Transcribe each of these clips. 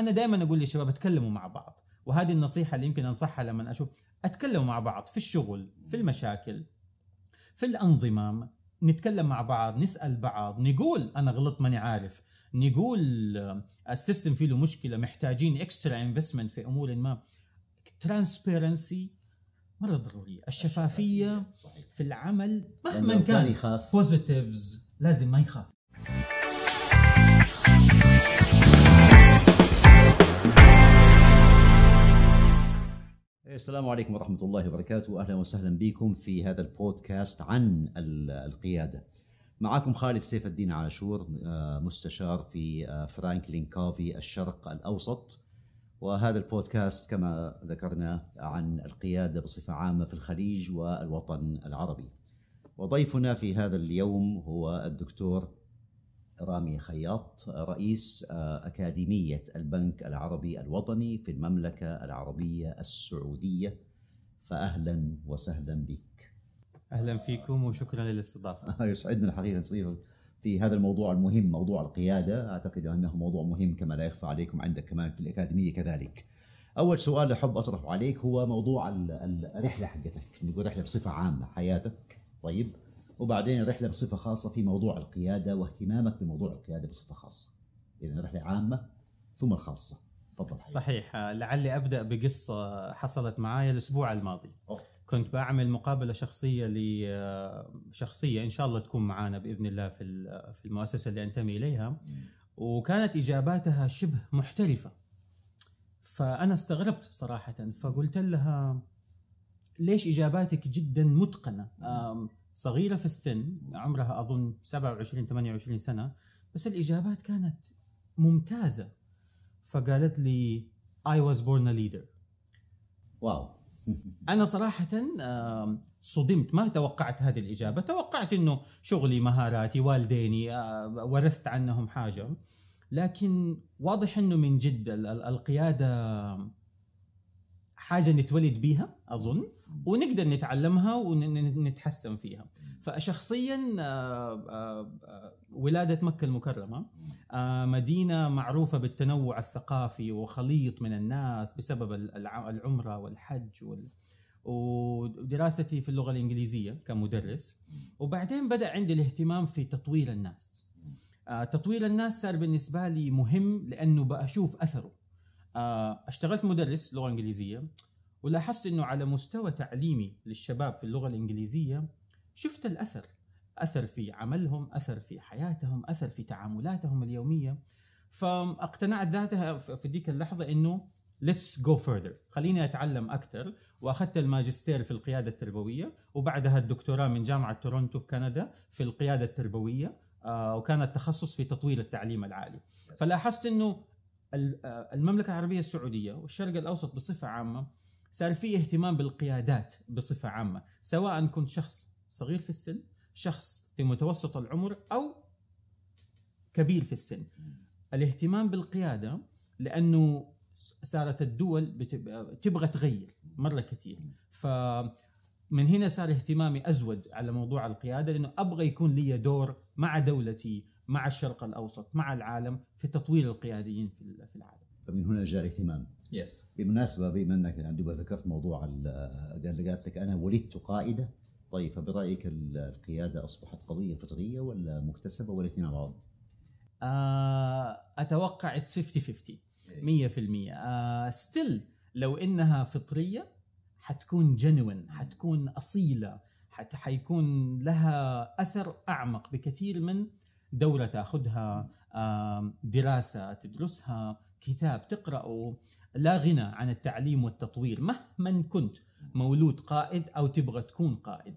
أنا دائما أقول للشباب أتكلموا مع بعض وهذه النصيحة اللي يمكن أنصحها لما أشوف أتكلموا مع بعض في الشغل في المشاكل في الأنظمة نتكلم مع بعض نسأل بعض نقول أنا غلطت ماني عارف نقول ال system فيه له مشكلة محتاجين extra investment في أمور ما. transparency مرة ضرورية. الشفافية صحيح. في العمل مهما كان يخاف. positives لازم ما يخاف. السلام عليكم ورحمة الله وبركاته. وأهلا وسهلا بكم في هذا البودكاست عن ال- القيادة. معكم خالد سيف الدين عاشور آه، مستشار في آه، Franklin Covey الشرق الأوسط. وهذا البودكاست كما ذكرنا عن القيادة بصفة عامة في الخليج والوطن العربي. وضيفنا في هذا اليوم هو الدكتور رامي خياط رئيس آه، أكاديمية البنك العربي الوطني في المملكة العربية السعودية. فأهلا وسهلا بك. أهلا فيكم وشكرا للاستضافة. يسعدنا الحقيقة نصير في هذا الموضوع المهم موضوع القيادة. أعتقد أنه موضوع مهم كما لا يخفى عليكم عندك كمان في الأكاديمية كذلك. أول سؤال أحب أطرحه عليك هو موضوع ال- ال- الرحلة حقتك نقول رحلة بصفة عامة حياتك. طيب. وبعدين رحلة بصفة خاصة في موضوع القيادة واهتمامك بموضوع القيادة بصفة خاصة. إذا رحلة عامة ثم الخاصة. تفضل. صحيح. لعلي أبدأ بقصة حصلت معايا الأسبوع الماضي. أوه. كنت بعمل مقابلة شخصية لشخصيه إن شاء الله تكون معانا بإذن الله في في المؤسسة اللي أنتمي إليها. وكانت إجاباتها شبه محترفة. فأنا استغربت صراحة. فقلت لها ليش إجاباتك جدا متقنة؟ صغيرة في السن عمرها أظن 27 28 سنة بس الإجابات كانت ممتازة. فقالت لي I was born a leader. واو. أنا صراحة آم، صدمت. ما توقعت هذه الإجابة. توقعت أنه شغلي مهاراتي والديني ورثت عنهم حاجة. لكن واضح أنه من جد ال- حاجة نتولد بيها أظن ونقدر نتعلمها ونتحسن فيها. فشخصيا آه، آه، ولادة مكة المكرمة آه، مدينة معروفة بالتنوع الثقافي وخليط من الناس بسبب الع- العمرة والحج وال... ودراستي في اللغة الإنجليزية كمدرس. وبعدين بدأ عندي الاهتمام في تطوير الناس. تطوير الناس صار بالنسبة لي مهم لأنه بأشوف أثره. آه، اشتغلت مدرس لغة إنجليزية ولاحظت أنه على مستوى تعليمي للشباب في اللغة الإنجليزية شفت الأثر أثر في عملهم أثر في حياتهم أثر في تعاملاتهم اليومية. فاقتنعت ذاتها في ديك اللحظة أنه let's go further. خليني أتعلم أكثر وأخذت الماجستير في القيادة التربوية وبعدها الدكتوراه من جامعة تورونتو في كندا في القيادة التربوية آه، وكان التخصص في تطوير التعليم العالي. فلاحظت أنه آه، المملكة العربية السعودية والشرق الأوسط بصفة عامة صار في اهتمام بالقيادات بصفة عامة سواء كنت شخص صغير في السن شخص في متوسط العمر أو كبير في السن. الاهتمام بالقيادة لأنه صارت الدول تبغى تغير مرة كثير. فمن هنا صار اهتمامي أزود على موضوع القيادة لأنه أبغى يكون لي دور مع دولتي مع الشرق الأوسط مع العالم في تطوير القياديين في ال- في العالم. فمن هنا جاء الاهتمام yes بالمناسبة بما أنك يعني دوبك ذكرت موضوع ال- قال قالت لك أنا ولدت قائدة. طيب فبرأيك ال- القيادة أصبحت قضية فطرية ولا مكتسبة ولا الاثنين مع بعض؟ آه، أتوقع it's 50 50 100% آه still لو إنها فطرية حتكون genuine حتكون أصيلة حت حيكون لها أثر أعمق بكثير من دوره تأخذها دراسة تدرسها كتاب تقرأه. لا غنى عن التعليم والتطوير مهما كنت مولود قائد أو تبغى تكون قائد.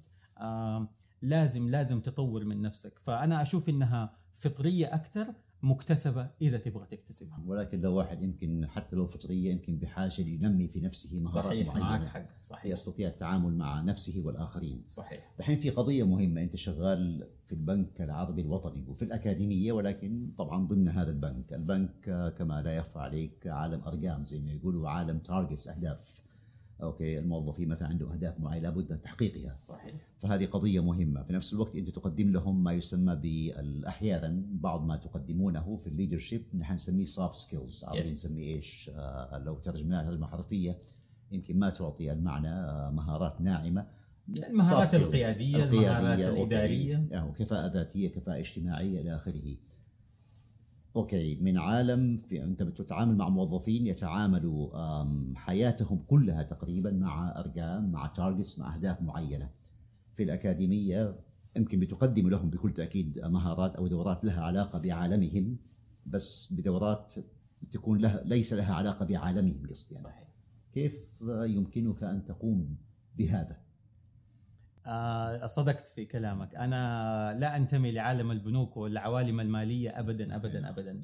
لازم لازم تطور من نفسك. فأنا أشوف إنها فطرية أكثر مكتسبة إذا تبغى تكتسبها. ولكن لو واحد يمكن حتى لو فطرية يمكن بحاجة لينمي في نفسه مهارات معينة. حق صحيح. يستطيع التعامل مع نفسه والآخرين. صحيح. دحين في قضية مهمة أنت شغال في البنك العربي الوطني وفي الأكاديمية ولكن طبعا ضمن هذا البنك. البنك كما لا يخفى عليك عالم أرقام زي ما يقولوا عالم targets أهداف. okay الموظفين مثلا عندهم أهداف معينة لابد من تحقيقها. صحيح. فهذه قضية مهمة. في نفس الوقت أنت تقدم لهم ما يسمى أحيانا بعض ما تقدمونه في ال leadership نحن نسميه soft skills أو. نسميه إيش؟ آه لو ترجمناها ترجمة حرفية يمكن ما تعطي المعنى آه مهارات ناعمة. المهارات skills. القيادية، المهارات. يعني كفاءة ذاتية كفاءة اجتماعية إلى آخره. okay من عالم في أنت بتتعامل مع موظفين يتعاملوا حياتهم كلها تقريبا مع أرقام مع targets مع أهداف معينة في الأكاديمية يمكن بتقدم لهم بكل تأكيد مهارات أو دورات لها علاقة بعالمهم بس بدورات تكون لها ليس لها علاقة بعالمهم قصدي يعني. صحيح كيف يمكنك أن تقوم بهذا؟ آه صدقت في كلامك. أنا لا أنتمي لعالم البنوك والعوالم المالية ابدا ابدا ابدا.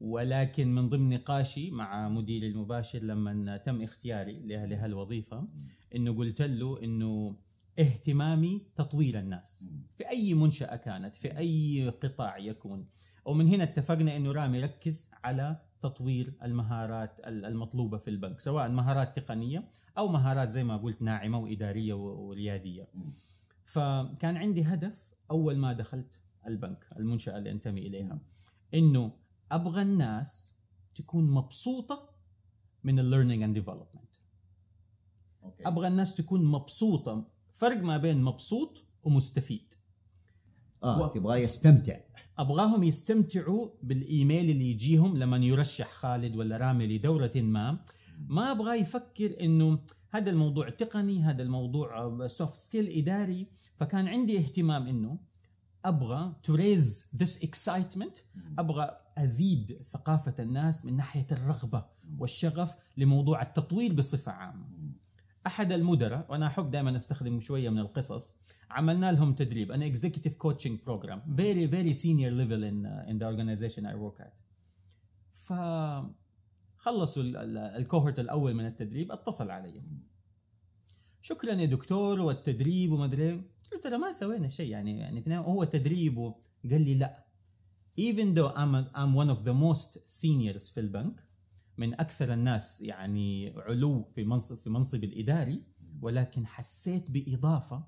ولكن من ضمن نقاشي مع مديري المباشر لما تم اختياري له- لهالوظيفه إنه قلت له إنه اهتمامي تطوير الناس. في أي منشأة كانت في أي قطاع يكون. ومن هنا اتفقنا إنه رامي ركز على تطوير المهارات ال- المطلوبة في البنك سواء مهارات تقنية أو مهارات زي ما قلت ناعمة وإدارية وريادية. فكان عندي هدف أول ما دخلت البنك المنشأة اللي أنتمي إليها. إنه أبغى الناس تكون مبسوطة من ال learning and development. أبغى الناس تكون مبسوطة فرق ما بين مبسوط ومستفيد. آه و- تبغاه يستمتع. أبغاهم يستمتعوا بالإيميل اللي يجيهم لما يرشح خالد ولا رامي لدورة ما. ما ابغاه يفكر إنه هذا الموضوع تقني هذا الموضوع soft skill إداري. فكان عندي اهتمام إنه أبغى to raise this excitement أبغى أزيد ثقافة الناس من ناحية الرغبة والشغف لموضوع التطوير بصفة عامة. أحد المدراء وأنا أحب دائما أستخدم شوية من القصص عملنا لهم تدريب أنا executive coaching program very very senior level in in the organization I work at خلصوا ال- ال- ال cohort الأول من التدريب اتصل علي شكرا يا دكتور والتدريب وما أدري إيه. قلت له ترى ما سوينا شيء يعني يعني هو تدريب قال لي لا even though I'm, a, I'm one of the most seniors في البنك من أكثر الناس يعني علو في منصب في منصب الإداري ولكن حسيت بإضافة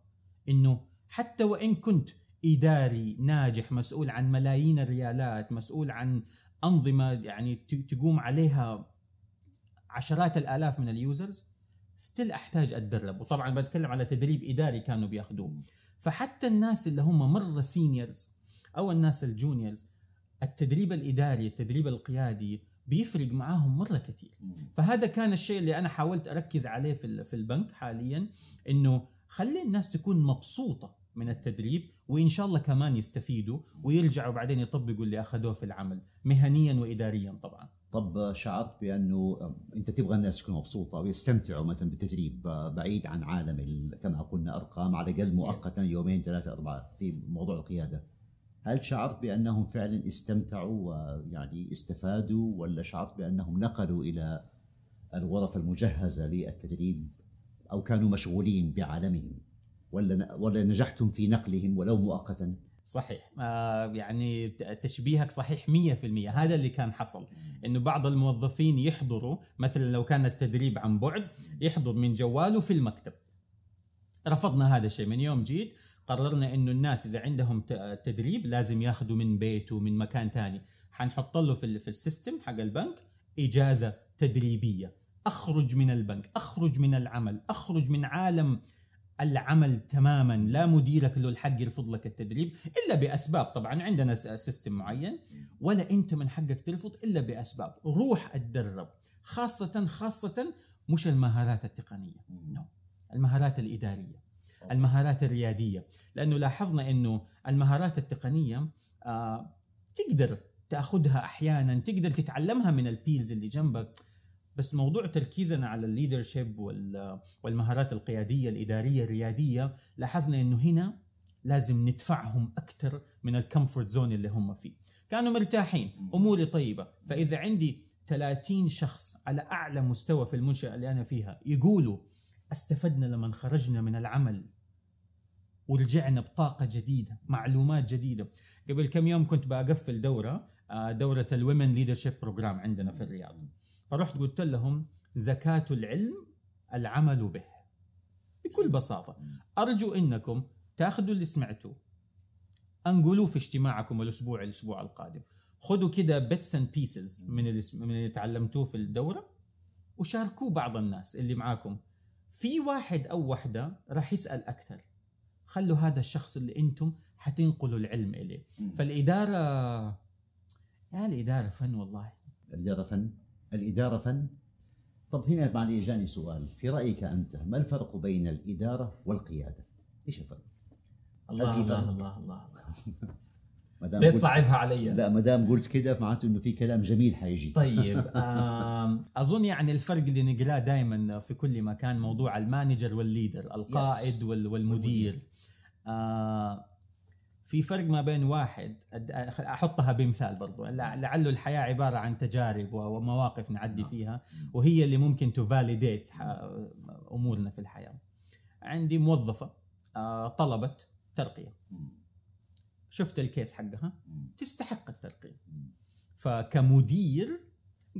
إنه حتى وإن كنت إداري ناجح مسؤول عن ملايين الريالات مسؤول عن أنظمة يعني تقوم عليها عشرات الآلاف من ال users still أحتاج أتدرب. وطبعا بتكلم على تدريب إداري كانوا بيأخذوه. فحتى الناس اللي هم مرة seniors أو الناس ال juniors التدريب الإداري التدريب القيادي بيفرق معاهم مرة كثير. فهذا كان الشيء اللي أنا حاولت أركز عليه في في البنك حاليا إنه خلي الناس تكون مبسوطة من التدريب وإن شاء الله كمان يستفيدوا ويرجعوا بعدين يطبقوا اللي أخذوه في العمل مهنيا واداريا طبعا. طب شعرت بأنه أنت تبغى الناس تكون مبسوطة ويستمتعوا مثلا بالتدريب بعيد عن عالم ال- كما قلنا أرقام على الأقل مؤقتا يومين ثلاثة أربعة في موضوع القيادة. هل شعرت بأنهم فعلا استمتعوا ويعني استفادوا ولا شعرت بأنهم نقلوا إلى الغرف المجهزة للتدريب أو كانوا مشغولين بعالمهم؟ ولا ولا نجحتم في نقلهم ولو مؤقتا؟ صحيح. آه يعني تشبيهك صحيح 100% هذا اللي كان حصل. إنه بعض الموظفين يحضروا مثلا لو كان التدريب عن بعد يحضر من جواله في المكتب. رفضنا هذا الشيء. من يوم جيت قررنا إنه الناس إذا عندهم تدريب لازم ياخذوا من بيته من مكان ثاني حنحط له في في السيستم حق البنك إجازة تدريبية. أخرج من البنك أخرج من العمل أخرج من عالم العمل تماما لا مديرك له الحق يرفض لك التدريب إلا بأسباب طبعا عندنا system معين ولا أنت من حقك ترفض إلا بأسباب. روح اتدرب خاصة خاصة مش المهارات التقنية. no المهارات الإدارية المهارات الريادية. لأنه لاحظنا إنه المهارات التقنية آه تقدر تأخذها أحيانا تقدر تتعلمها من ال peers اللي جنبك. بس موضوع تركيزنا على ال leadership والمهارات القيادية الإدارية الريادية لاحظنا إنه هنا لازم ندفعهم أكثر من ال comfort zone اللي هم فيه. كانوا مرتاحين أموري طيبة. فإذا عندي 30 شخص على أعلى مستوى في المنشأة اللي أنا فيها يقولوا أستفدنا لما خرجنا من العمل ورجعنا بطاقة جديدة معلومات جديدة. قبل كم يوم كنت بقفل دورة آه، دورة ال women leadership program عندنا في الرياض. فرحت قلت لهم زكاة العلم العمل به. بكل بساطة. أرجو أنكم تاخذوا اللي سمعتوه. انقلوه في اجتماعكم الأسبوع الأسبوع القادم. خذوا كده bits and pieces من اللي من اللي تعلمتوه في الدورة وشاركوه بعض الناس اللي معاكم. في واحد أو واحدة راح يسأل أكثر. خلوا هذا الشخص اللي أنتم حتنقلوا العلم إليه. فالإدارة يا الإدارة فن والله. الإدارة فن؟ الإدارة فن؟ طب هنا معلي جاني سؤال. في رأيك أنت ما الفرق بين الإدارة والقيادة؟ إيش الفرق؟ الله؟ الله الله الله. ما دام ليه قلت تصعبها علي. لا ما دام قلت كده معناته إنه في كلام جميل حيجي. طيب أظن يعني الفرق اللي نقراه دائما في كل مكان موضوع ال manager وال leader القائد Yes. والمدير. آه، في فرق ما بين واحد أحطها بمثال برضو. لع- لعله الحياة عبارة عن تجارب ومواقف نعدي فيها وهي اللي ممكن تفاليديت أمورنا في الحياة. عندي موظفة آه، طلبت ترقية. شفت الكيس حقها؟ تستحق الترقية. فكمدير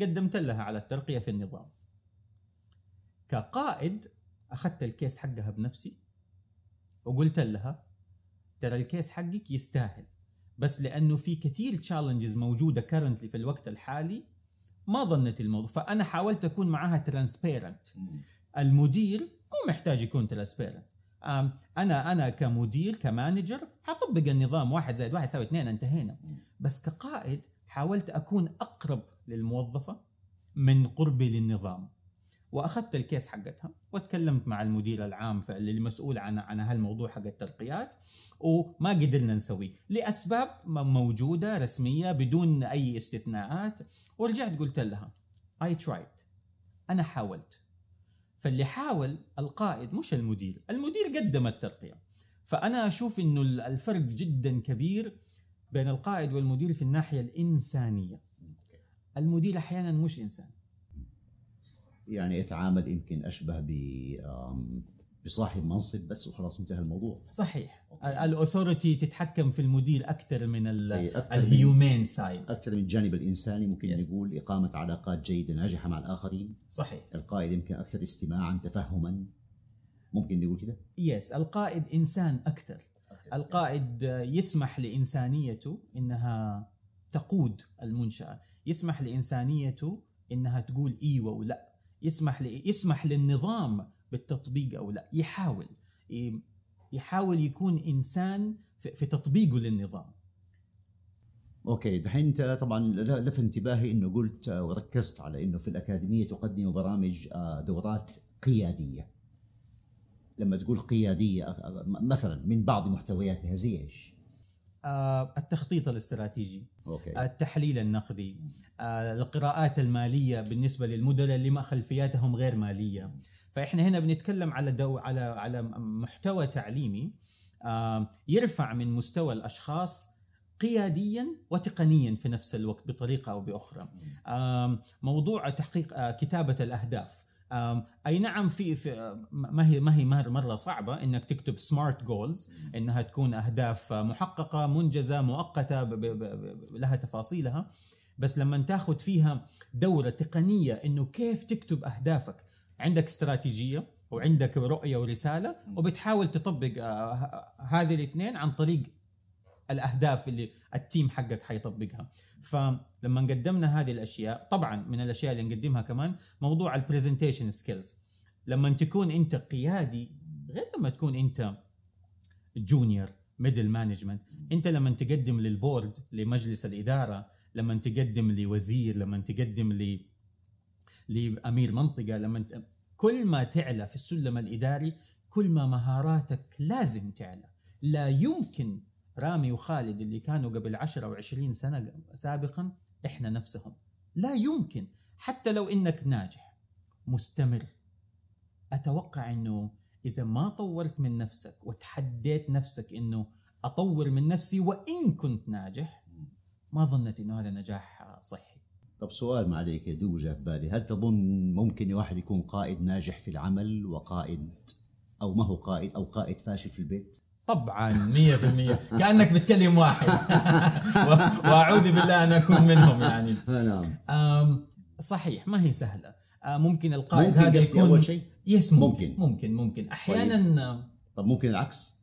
قدمت لها على الترقية في النظام. كقائد أخذت الكيس حقها بنفسي وقلت لها ترى ال case حقك يستاهل. بس لأنه في كثير challenges موجودة currently في الوقت الحالي ما ظنت الموضوع. فأنا حاولت أكون معاها transparent المدير مو محتاج يكون transparent أنا أنا كمدير ك manager حطبق النظام واحد زائد واحد يساوي اثنين انتهينا. بس كقائد حاولت أكون أقرب للموظفة من قربي للنظام. وأخذت الكيس حقتها وتكلمت مع المدير العام اللي مسؤول عن عن هالموضوع حق الترقيات وما قدرنا نسويه لأسباب موجودة رسمية بدون أي استثناءات ورجعت قلت لها اي ترايد أنا حاولت. فاللي حاول القائد مش المدير المدير قدم الترقية. فأنا أشوف إنه ال- الفرق جدا كبير بين القائد والمدير في الناحية الإنسانية. المدير أحيانا مش إنسان. يعني يتعامل يمكن أشبه ب بصاحب منصب بس وخلاص انتهى الموضوع. صحيح. ال authority تتحكم في المدير أكثر من ال human side. أكثر من الجانب الإنساني ممكن Yes. نقول إقامة علاقات جيدة ناجحة مع الآخرين. صحيح. القائد يمكن أكثر استماعا تفهما. ممكن نقول كده؟ yes القائد إنسان أكثر القائد يسمح لإنسانيته إنها تقود المنشأة. يسمح لإنسانيته إنها تقول إيوه ولا يسمح ل... يسمح للنظام بالتطبيق أو لا. يحاول. يحاول يكون إنسان في تطبيقه للنظام. أوكي دحين أنت طبعا ل- لفت انتباهي إنه قلت وركزت على إنه في الأكاديمية تقدم برامج آه، دورات قيادية. لما تقول قيادية مثلا من بعض محتوياتها زي إيش؟ آه، التخطيط الاستراتيجي okay. التحليل النقدي آه، القراءات المالية بالنسبة للمدراء اللي ما خلفياتهم غير مالية. فإحنا هنا بنتكلم على دو على على محتوى تعليمي آه، يرفع من مستوى الأشخاص قياديا وتقنيا في نفس الوقت بطريقة أو بأخرى. موضوع تحقيق آه، كتابة الأهداف. أي نعم في, في ما هي ما هي مر- مرة صعبة إنك تكتب smart goals إنها تكون أهداف محققة منجزة مؤقتة ب- ب- ب- لها تفاصيلها. بس لما تاخذ فيها دورة تقنية إنه كيف تكتب أهدافك عندك استراتيجية وعندك رؤية ورسالة وبتحاول تطبق آه، هذه الاثنين عن طريق الأهداف اللي ال team حقك حيطبقها. فلما قدمنا هذه الأشياء طبعا من الأشياء اللي نقدمها كمان موضوع ال presentation skills لما تكون أنت قيادي غير لما تكون أنت junior middle management أنت لما تقدم لل board لمجلس الإدارة لما تقدم لوزير لما تقدم ل لأمير منطقة لما انت كل ما تعلى في السلم الإداري كل ما مهاراتك لازم تعلى. لا يمكن رامي وخالد اللي كانوا قبل 10 و20 سنة سابقا إحنا نفسهم. لا يمكن حتى لو إنك ناجح مستمر. أتوقع إنه إذا ما طورت من نفسك وتحديت نفسك إنه أطور من نفسي وإن كنت ناجح ما ظنت إنه هذا نجاح صحي. طب سؤال ما عليك دوب جاء في بالي. هل تظن ممكن واحد يكون قائد ناجح في العمل وقائد أو ما هو قائد أو قائد فاشل في البيت؟ طبعا 100% كأنك بتكلم واحد. وأعوذ بالله أن أكون منهم يعني. نعم. صحيح ما هي سهلة. أه، ممكن القائد ممكن هذا يكون أول شيء؟ يس ممكن. ممكن. ممكن ممكن. أحيانا طب ممكن العكس؟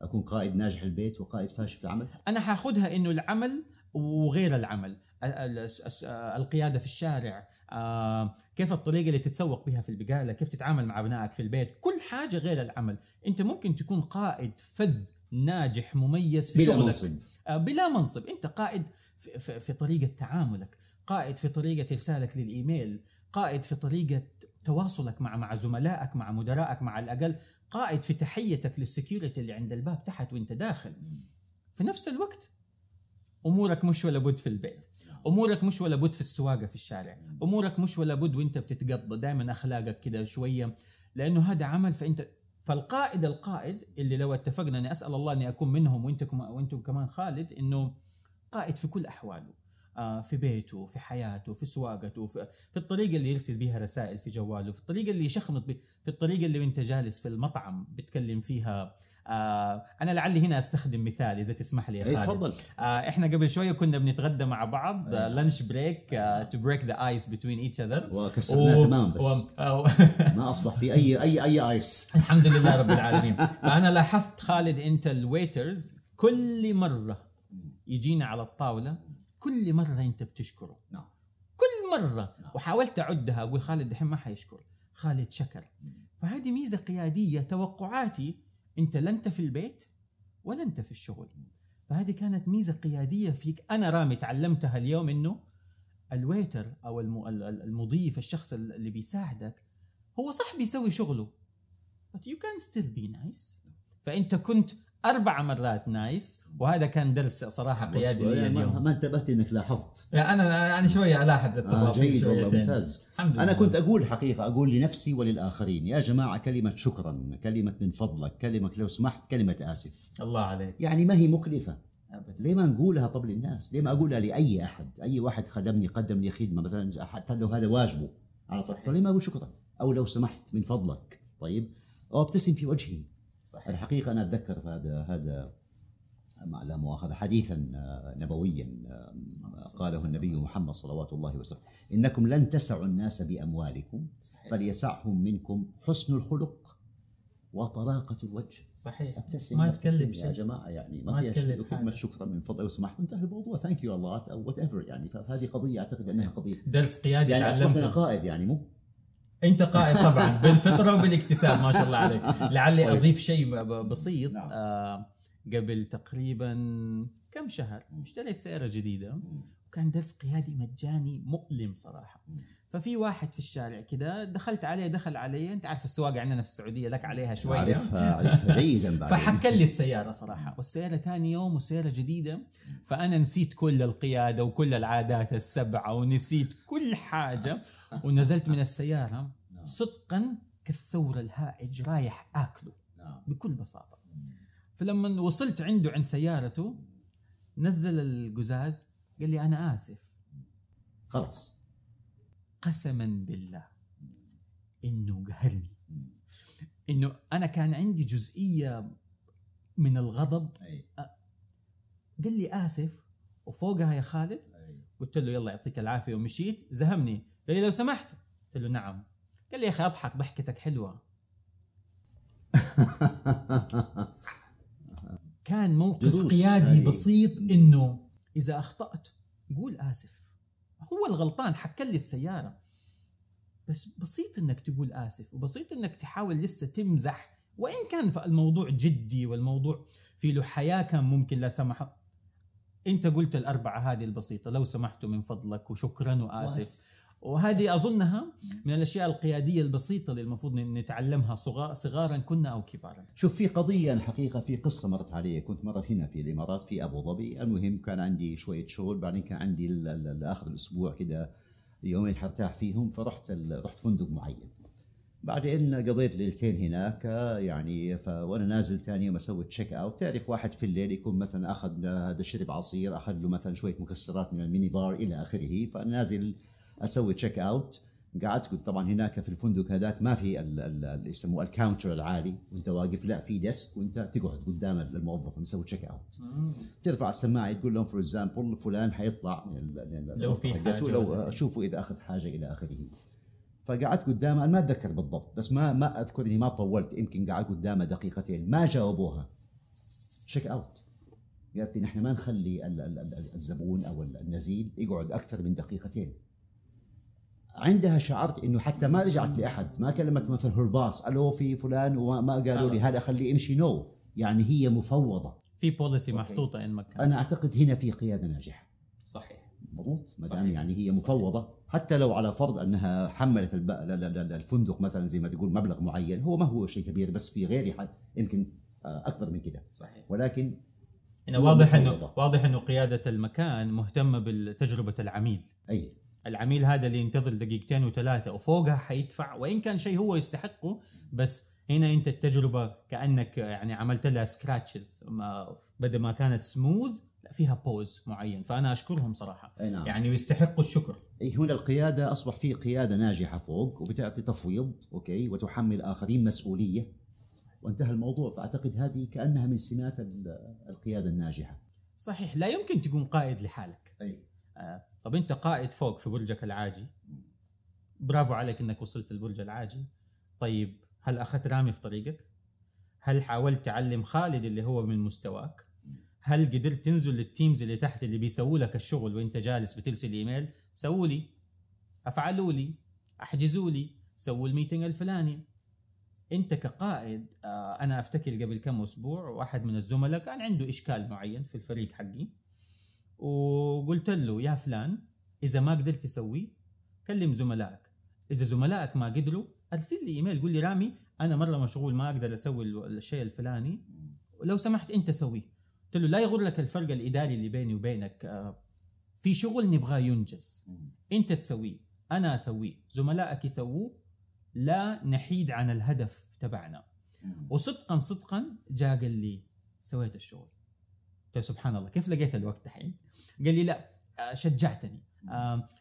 أكون قائد ناجح البيت وقائد فاشل في العمل؟ أنا حاخذها إنه العمل وغير العمل. القيادة في الشارع آه، كيف الطريقة اللي تتسوق بها في البقالة كيف تتعامل مع أبنائك في البيت كل حاجة غير العمل. أنت ممكن تكون قائد فذ ناجح مميز في بلا شغلك. منصب. آه، بلا منصب. أنت قائد في, في, في طريقة تعاملك قائد في طريقة إرسالك للإيميل قائد في طريقة تواصلك مع مع زملائك مع مدرائك مع الأقل قائد في تحيتك للسكيورتي اللي عند الباب تحت وأنت داخل. في نفس الوقت أمورك مش ولا بد في البيت. أمورك مش ولا بد في السواقة في الشارع. أمورك مش ولا بد وأنت بتتقضى دائما أخلاقك كده شوية لأنه هذا عمل فأنت فالقائد القائد اللي لو اتفقنا أني أسأل الله أني أكون منهم وأنتم وأنتم كمان خالد إنه قائد في كل أحواله آه، في بيته في حياته في سواقته في, في الطريقة اللي يرسل بها رسائل في جواله في الطريقة اللي يشخمط في الطريقة اللي وأنت جالس في المطعم بتكلم فيها آه أنا لعلي هنا أستخدم مثال إذا تسمح لي يا خالد. تفضل. آه إحنا قبل شوية كنا بنتغدى مع بعض lunch break to break the ice between each other وكسرناه تمام بس. ما أصبح في any any any ice الحمد لله رب العالمين. فأنا لاحظت خالد أنت ال waiters كل مرة يجينا على الطاولة كل مرة أنت بتشكره. نعم. كل مرة. وحاولت أعدها أقول خالد دحين ما حيشكر. خالد شكر. فهذه ميزة قيادية توقعاتي انت لا انت في البيت ولا انت في الشغل. فهذه كانت ميزة قيادية فيك. أنا رامي تعلمتها اليوم إنه ال waiter أو الم- ال- ال- المضيف الشخص اللي بيساعدك هو صح بيسوي شغله. But you can still be nice. فانت كنت أربع مرات nice وهذا كان درس صراحة قيادي لي اليوم. ما انتبهت إنك لاحظت. يعني أنا يعني شوية ألاحظ آه التفاصيل جيد والله. ممتاز. الحمد أنا لله. كنت أقول حقيقة أقول لنفسي وللآخرين يا جماعة كلمة شكرا كلمة من فضلك كلمة لو سمحت كلمة آسف. الله عليك. يعني ما هي مكلفة. أبداً. ليه ما نقولها طب للناس؟ ليه ما أقولها لأي أحد؟ أي واحد خدمني قدم لي خدمة مثلا حتى لو هذا واجبه. على صحيح. ليه ما أقول شكرا؟ أو لو سمحت من فضلك. طيب أو أبتسم في وجهي. صحيح الحقيقة أنا أتذكر هذا هذا مع لا مؤاخذة حديثا آه، نبويا آه، قاله النبي محمد صلوات الله وسلم إنكم لن تسعوا الناس بأموالكم صحيح. فليسعهم منكم حسن الخلق وطلاقة الوجه. صحيح. ابتسم ما تكلف يا شيء. جماعة يعني ما, ما فيها شيء. كلمه حاجة. شكرا من فضل لو سمحت انتهى الموضوع. thank you الله أو whatever يعني. فهذه قضية أعتقد أنها قضية. درس قيادي يعني تعلمته قائد يعني مو انت قائد طبعا بالفطرة وبالاكتساب ما شاء الله عليك. لعلي طيب. أضيف شيء بسيط. نعم. آه قبل تقريبا كم شهر اشتريت سيارة جديدة وكان درس قيادي مجاني مؤلم صراحة. ففي واحد في الشارع كده دخلت عليه دخل علي أنت عارف السواقه عندنا في السعودية لك عليها شوية. اعرفها اعرفها جيدا بعد فحكى لي السيارة صراحة. والسيارة ثاني يوم والسياره جديدة. فأنا نسيت كل القيادة وكل العادات السبعة ونسيت كل حاجة. ونزلت من السيارة. صدقا كالثور الهائج رايح آكله. نعم. بكل بساطة. فلما وصلت عنده عند سيارته نزل القزاز قال لي أنا آسف. خلاص. قسما بالله. إنه قهرني. إنه أنا كان عندي جزئية من الغضب. قال لي آسف وفوقها يا خالد. قلت له يلا يعطيك العافية ومشيت. زهمني. قال لي لو سمحت. قلت له نعم. قال لي يا أخي أضحك ضحكتك حلوة. كان موقف قيادي. بسيط إنه إذا أخطأت قول آسف. هو الغلطان حكى لي السيارة. بس بسيط إنك تقول آسف وبسيط إنك تحاول لسه تمزح. وإن كان الموضوع جدي والموضوع في له حياة كان ممكن لا سمح. أنت قلت الأربعة هذه البسيطة لو سمحتوا من فضلك وشكرا وآسف. وهذه أظنها من الأشياء القيادية البسيطة اللي المفروض نتعلمها صغار صغارا كنا أو كبارا. شوف في قضية أنا حقيقة في قصة مرت علي. كنت مرة هنا في الإمارات في أبو ظبي. المهم كان عندي شوية شغل. بعدين كان عندي ال- ال- ال- آخر الأسبوع كده يومين حرتاح فيهم. فرحت رحت فندق معين. بعدين قضيت ليلتين هناك يعني. وأنا نازل ثاني يوم أسوي check out تعرف واحد في الليل يكون مثلا أخذ هذا شرب عصير أخذ له مثلا شوية مكسرات من ال mini bar إلى آخره. فنازل أسوي check out قعدت قلت طبعا هناك في الفندق هذاك ما في ال- ال- اللي يسموه ال counter العالي. وأنت واقف لا في desk وأنت تقعد قدام الموظف يسوي check out ترفع السماعة تقول لهم for example فلان حيطلع لو في حاجة لو اشوفوا إذا أخذ حاجة إلى آخره. فقعدت قدامها أنا ما أتذكر بالضبط بس ما ما أذكر إني ما طولت. يمكن قعدت قدامها دقيقتين. ما جاوبوها. check out قالت لي نحن ما نخلي ال- ال- ال- الزبون أو النزيل يقعد أكثر من دقيقتين. عندها شعرت إنه حتى ما رجعت لأحد ما كلمت مثلا هرباص ألو في فلان وما قالوا لي هذا خليه يمشي نو يعني هي مفوضة. في بوليسي محطوطة إن مكان أنا أعتقد هنا في قيادة ناجحة. صحيح. مضبوط؟ ما دام صحيح. يعني هي مفوضة. حتى لو على فرض أنها حملت الب... لا- لا- لا- لا- الفندق مثلا زي ما تقول مبلغ معين هو ما هو شيء كبير بس في غيري حد يمكن آه، أكبر من كده. صحيح. ولكن هو واضح إنه. واضح إنه قيادة المكان مهتمة بتجربه العميل. أي. العميل هذا اللي ينتظر دقيقتين وثلاثة وفوقها حيدفع وإن كان شيء هو يستحقه بس هنا أنت التجربة كأنك يعني عملت لها scratches ما بدل ما كانت سموث فيها pause معين. فأنا أشكرهم صراحة. أي نعم. يعني يستحقوا الشكر. أي هنا القيادة أصبح في قيادة ناجحة فوق وبتعطي تفويض okay وتحمل آخرين مسؤولية. وانتهى الموضوع. فأعتقد هذه كأنها من سمات ال- القيادة الناجحة. صحيح. لا يمكن تكون قائد لحالك. أي. آه، طب أنت قائد فوق في برجك العاجي. برافو عليك إنك وصلت البرج العاجي. طيب هل أخذت رامي في طريقك؟ هل حاولت تعلم خالد اللي هو من مستواك؟ هل قدرت تنزل لل teams اللي تحت اللي بيسووا لك الشغل وأنت جالس بترسل إيميل؟ سووا لي. أفعلوا لي. أحجزوا لي. سووا ال meeting الفلاني. أنت كقائد آه، أنا أفتكر قبل كم أسبوع واحد من الزملاء كان عنده إشكال معين في الفريق حقي. وقلت له يا فلان إذا ما قدرت تسويه كلم زملائك. إذا زملائك ما قدروا أرسل لي إيميل قول لي رامي أنا مرة مشغول ما أقدر أسوي ال- الشيء الفلاني لو سمحت أنت سويه. قلت له لا يغر لك الفرق الإداري اللي بيني وبينك آه، في شغل نبغاه ينجز. أنت تسويه أنا أسويه. زملائك يسووه لا نحيد عن الهدف تبعنا. وصدقا صدقا جاء قال لي سويت الشغل. قلت سبحان الله كيف لقيت الوقت الحين؟ قال لي لا آه، شجعتني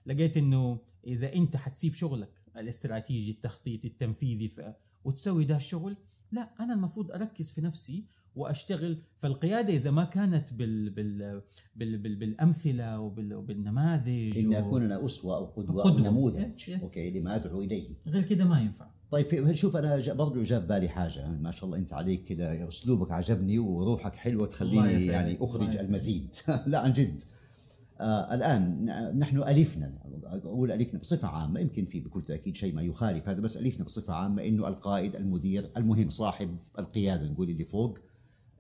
لقيت إنه إذا أنت حتسيب شغلك الاستراتيجي التخطيطي التنفيذي ف- وتسوي ده الشغل لا أنا المفروض أركز في نفسي وأشتغل فالقيادة إذا ما كانت بال بال بال بال بالأمثلة وبال وبالنماذج اني أكون أنا أسوة أو قدوة, قدوة. أو نموذج yes، yes. okay لما أدعو إليه غير كده ما ينفع طيب في شوف أنا جا- برضو جاء في بالي حاجة. ما شاء الله أنت عليك كذا أسلوبك عجبني وروحك حلوة تخليني. يعني أخرج. المزيد. لا عن جد. آه الآن نحن ألفنا. أقول ألفنا بصفة عامة يمكن في بكل تأكيد شيء ما يخالف هذا بس ألفنا بصفة عامة إنه القائد المدير المهم صاحب القيادة نقول اللي فوق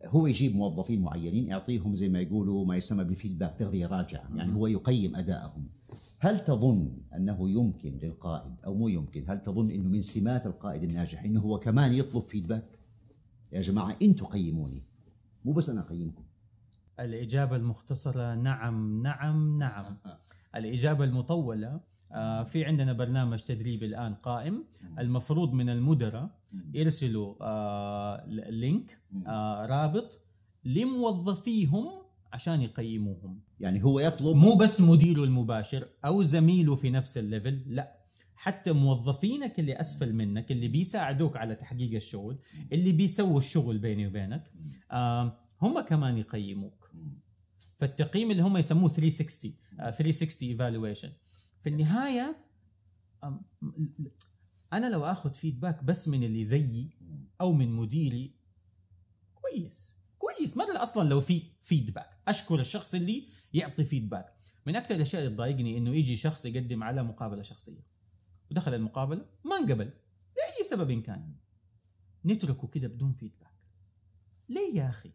هو يجيب موظفين معينين يعطيهم زي ما يقولوا ما يسمى بالفيدباك تغذية راجعة. يعني هو يقيم أدائهم. هل تظن أنه يمكن للقائد أو مو يمكن هل تظن إنه من سمات القائد الناجح إنه هو كمان يطلب فيدباك يا جماعة أنتم قيموني مو بس أنا أقيمكم. الإجابة المختصرة نعم نعم نعم. الإجابة المطولة آه، في عندنا برنامج تدريبي الآن قائم. المفروض من المدراء يرسلوا آه، لينك آه، رابط لموظفيهم عشان يقيموهم. يعني هو يطلب مو بس مديره المباشر أو زميله في نفس ال level لا. حتى موظفينك اللي أسفل منك اللي بيساعدوك على تحقيق الشغل اللي بيسووا الشغل بيني وبينك آه، هم كمان يقيموك. فالتقييم اللي هم يسموه 360 آه، 360 evaluation في النهاية أنا لو آخذ feedback بس من اللي زيي أو من مديري كويس. كويس مره أصلا لو في فيدباك أشكر الشخص اللي يعطي فيدباك من أكثر الأشياء اللي تضايقني إنه يجي شخص يقدم على مقابلة شخصية. ودخل المقابلة ما انقبل. لأي سبب كان. نتركه كده بدون فيدباك ليه يا أخي؟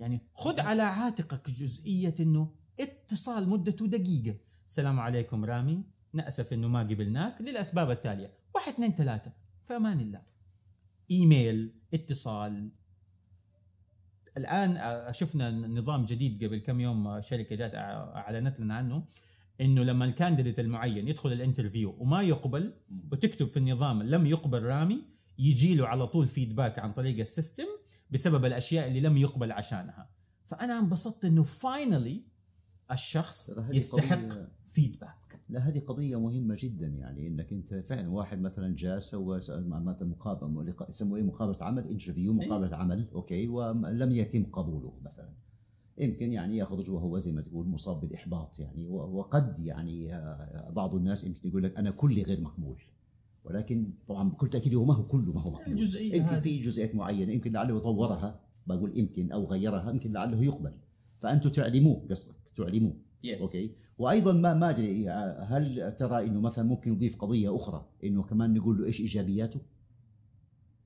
يعني خذ على عاتقك جزئية إنه اتصال مدته دقيقة. السلام عليكم رامي. نأسف إنه ما قبلناك. للأسباب التالية. واحد اثنين ثلاثة. في أمان الله. إيميل اتصال الآن آه، شفنا نظام جديد قبل كم يوم آه، شركة جات آه، أعلنت لنا عنه إنه لما ال candidate المعين يدخل ال interview وما يقبل وتكتب في النظام لم يقبل رامي يجي له على طول feedback عن طريق ال system بسبب الأشياء اللي لم يقبل عشانها. فأنا انبسطت إنه finally الشخص يستحق feedback لا هذه قضية مهمة جدا يعني إنك أنت فعلا واحد مثلا جاء سوى مثلا مقابلة لقاء- يسموه إيه؟ مقابلة عمل interview مقابلة عمل okay؟ ولم يتم قبوله مثلا. يمكن يعني يخرج وهو زي ما تقول مصاب بالإحباط يعني وقد يعني آه، بعض الناس يمكن يقول لك أنا كلي غير مقبول. ولكن طبعا بكل تأكيد هو ما هو كله ما هو مقبول. الجزئية يمكن هذه. في جزئيات معينة يمكن لعله طورها بقول يمكن أو غيرها يمكن لعله يقبل. فأنتم تعلموه قصدك تعلموه Yes. okay؟ وأيضا ما ما أدري هل ترى إنه مثلا ممكن نضيف قضية أخرى؟ إنه كمان نقول له إيش إيجابياته؟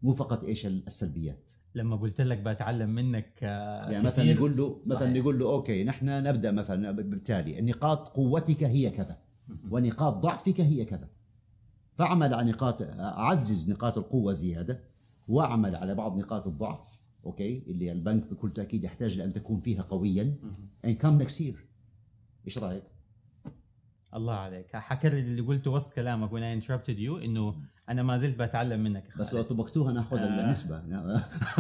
مو فقط إيش السلبيات. لما قلت لك بتعلم منك آه، يعني مثلا نقول له مثلا. نقول له okay نحن نبدأ مثلا بالتالي نقاط قوتك هي كذا ونقاط ضعفك هي كذا. فأعمل على نقاط أعزز نقاط القوة زيادة وأعمل على بعض نقاط الضعف okay اللي البنك بكل تأكيد يحتاج لأن تكون فيها قويا. and come next year. إيش رأيك؟ الله عليك حكرر اللي قلته وسط كلامك when I interrupted you إنه أنا ما زلت بتعلم منك بس. لو طبقتوها ناخذ آه. النسبة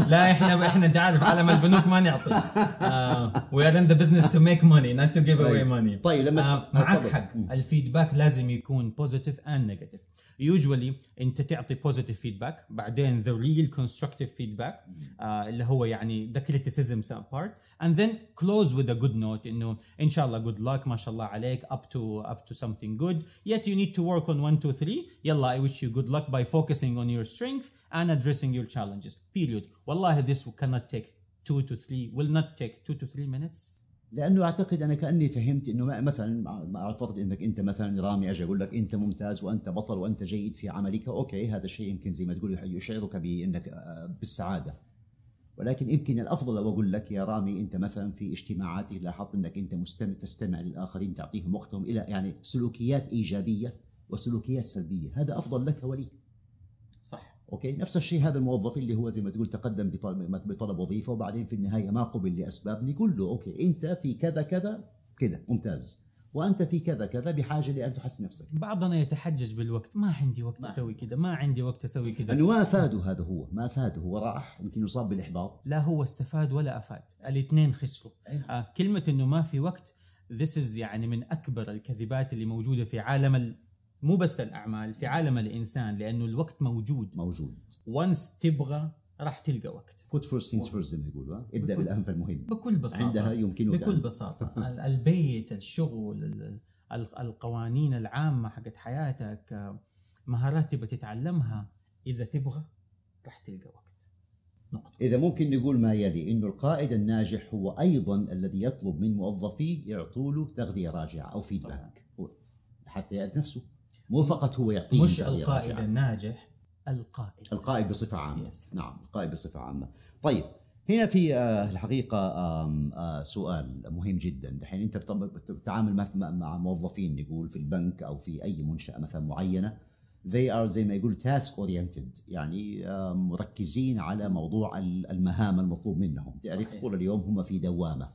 لا إحنا إحنا انت عارف عالم البنوك ما نعطي we are in the business to make money not to give away. money طيب لما آه، معك. حق. ال feedback لازم يكون بوزيتيف اند نيجاتيف يوجوالي انت تعطي بوزيتيف فيدباك بعدين ذا ريل كونستركتيف فيدباك اللي هو يعني ذا كريتيسيزم بارت اند ذن كلوز وذ ا جود نوت انه ان شاء الله جود luck ما شاء الله عليك up to up to something good yet you need to work on 1 2 3 يلا I wish you good luck by focusing on your strengths and addressing your challenges period والله this cannot take 2 to 3 will not take 2 to 3 minutes لأنه أعتقد أنا كأني فهمت إنه مثلا مع الفرض إنك أنت مثلا رامي أجي أقول لك أنت ممتاز وأنت بطل وأنت جيد في عملك okay هذا الشيء يمكن زي ما تقول يشعرك بانك آه، بالسعادة. ولكن يمكن الأفضل لو أقول لك يا رامي أنت مثلا في اجتماعاتك لاحظت إنك أنت مستمع تستمع للآخرين تعطيهم وقتهم إلى يعني سلوكيات إيجابية وسلوكيات سلبية. هذا أفضل لك ولي. صح. okay؟ نفس الشيء هذا الموظف اللي هو زي ما تقول تقدم بطلب, بطلب وظيفة وبعدين في النهاية ما قبل لأسباب نقول له okay أنت في كذا كذا كذا ممتاز. وأنت في كذا كذا بحاجة لأن تحسن نفسك. بعضنا يتحجج بالوقت. ما عندي وقت ما أسوي كذا ما عندي وقت أسوي كذا. أنه ما افاده هذا هو ما افاده هو راح يمكن يصاب بالإحباط. لا هو استفاد ولا أفاد. الاثنين خسروا. آه كلمة إنه ما في وقت this is يعني من أكبر الكذبات اللي موجودة في عالم ال... مو بس الأعمال في عالم الإنسان لأنه الوقت موجود. موجود. وانس تبغى راح تلقى وقت. Put first things first زي ما يقولوا؟ ابدأ بالأهم فالمهم بكل بساطة. عندها يمكنك بكل بساطة. ال- البيت الشغل ال- ال- القوانين العامة حقت حياتك مهارات تبغى تتعلمها إذا تبغى راح تلقى وقت. نقطة. إذا ممكن نقول ما يلي إنه القائد الناجح هو أيضا الذي يطلب من موظفيه يعطوا له تغذية راجعة أو فيدباك حتى يعرف نفسه. مو فقط هو يعطيه مش القائد. الناجح القائد. القائد بصفة عامة. Yes. نعم القائد بصفة عامة. طيب هنا في آه، الحقيقة آه، سؤال مهم جدا. دحين أنت بت- بتتعامل مع- موظفين نقول في البنك أو في أي منشأة مثلا معينة they are زي ما يقول task oriented يعني مركزين على موضوع ال- المهام المطلوب منهم. تعرف صحيح. طول اليوم هم في دوامة.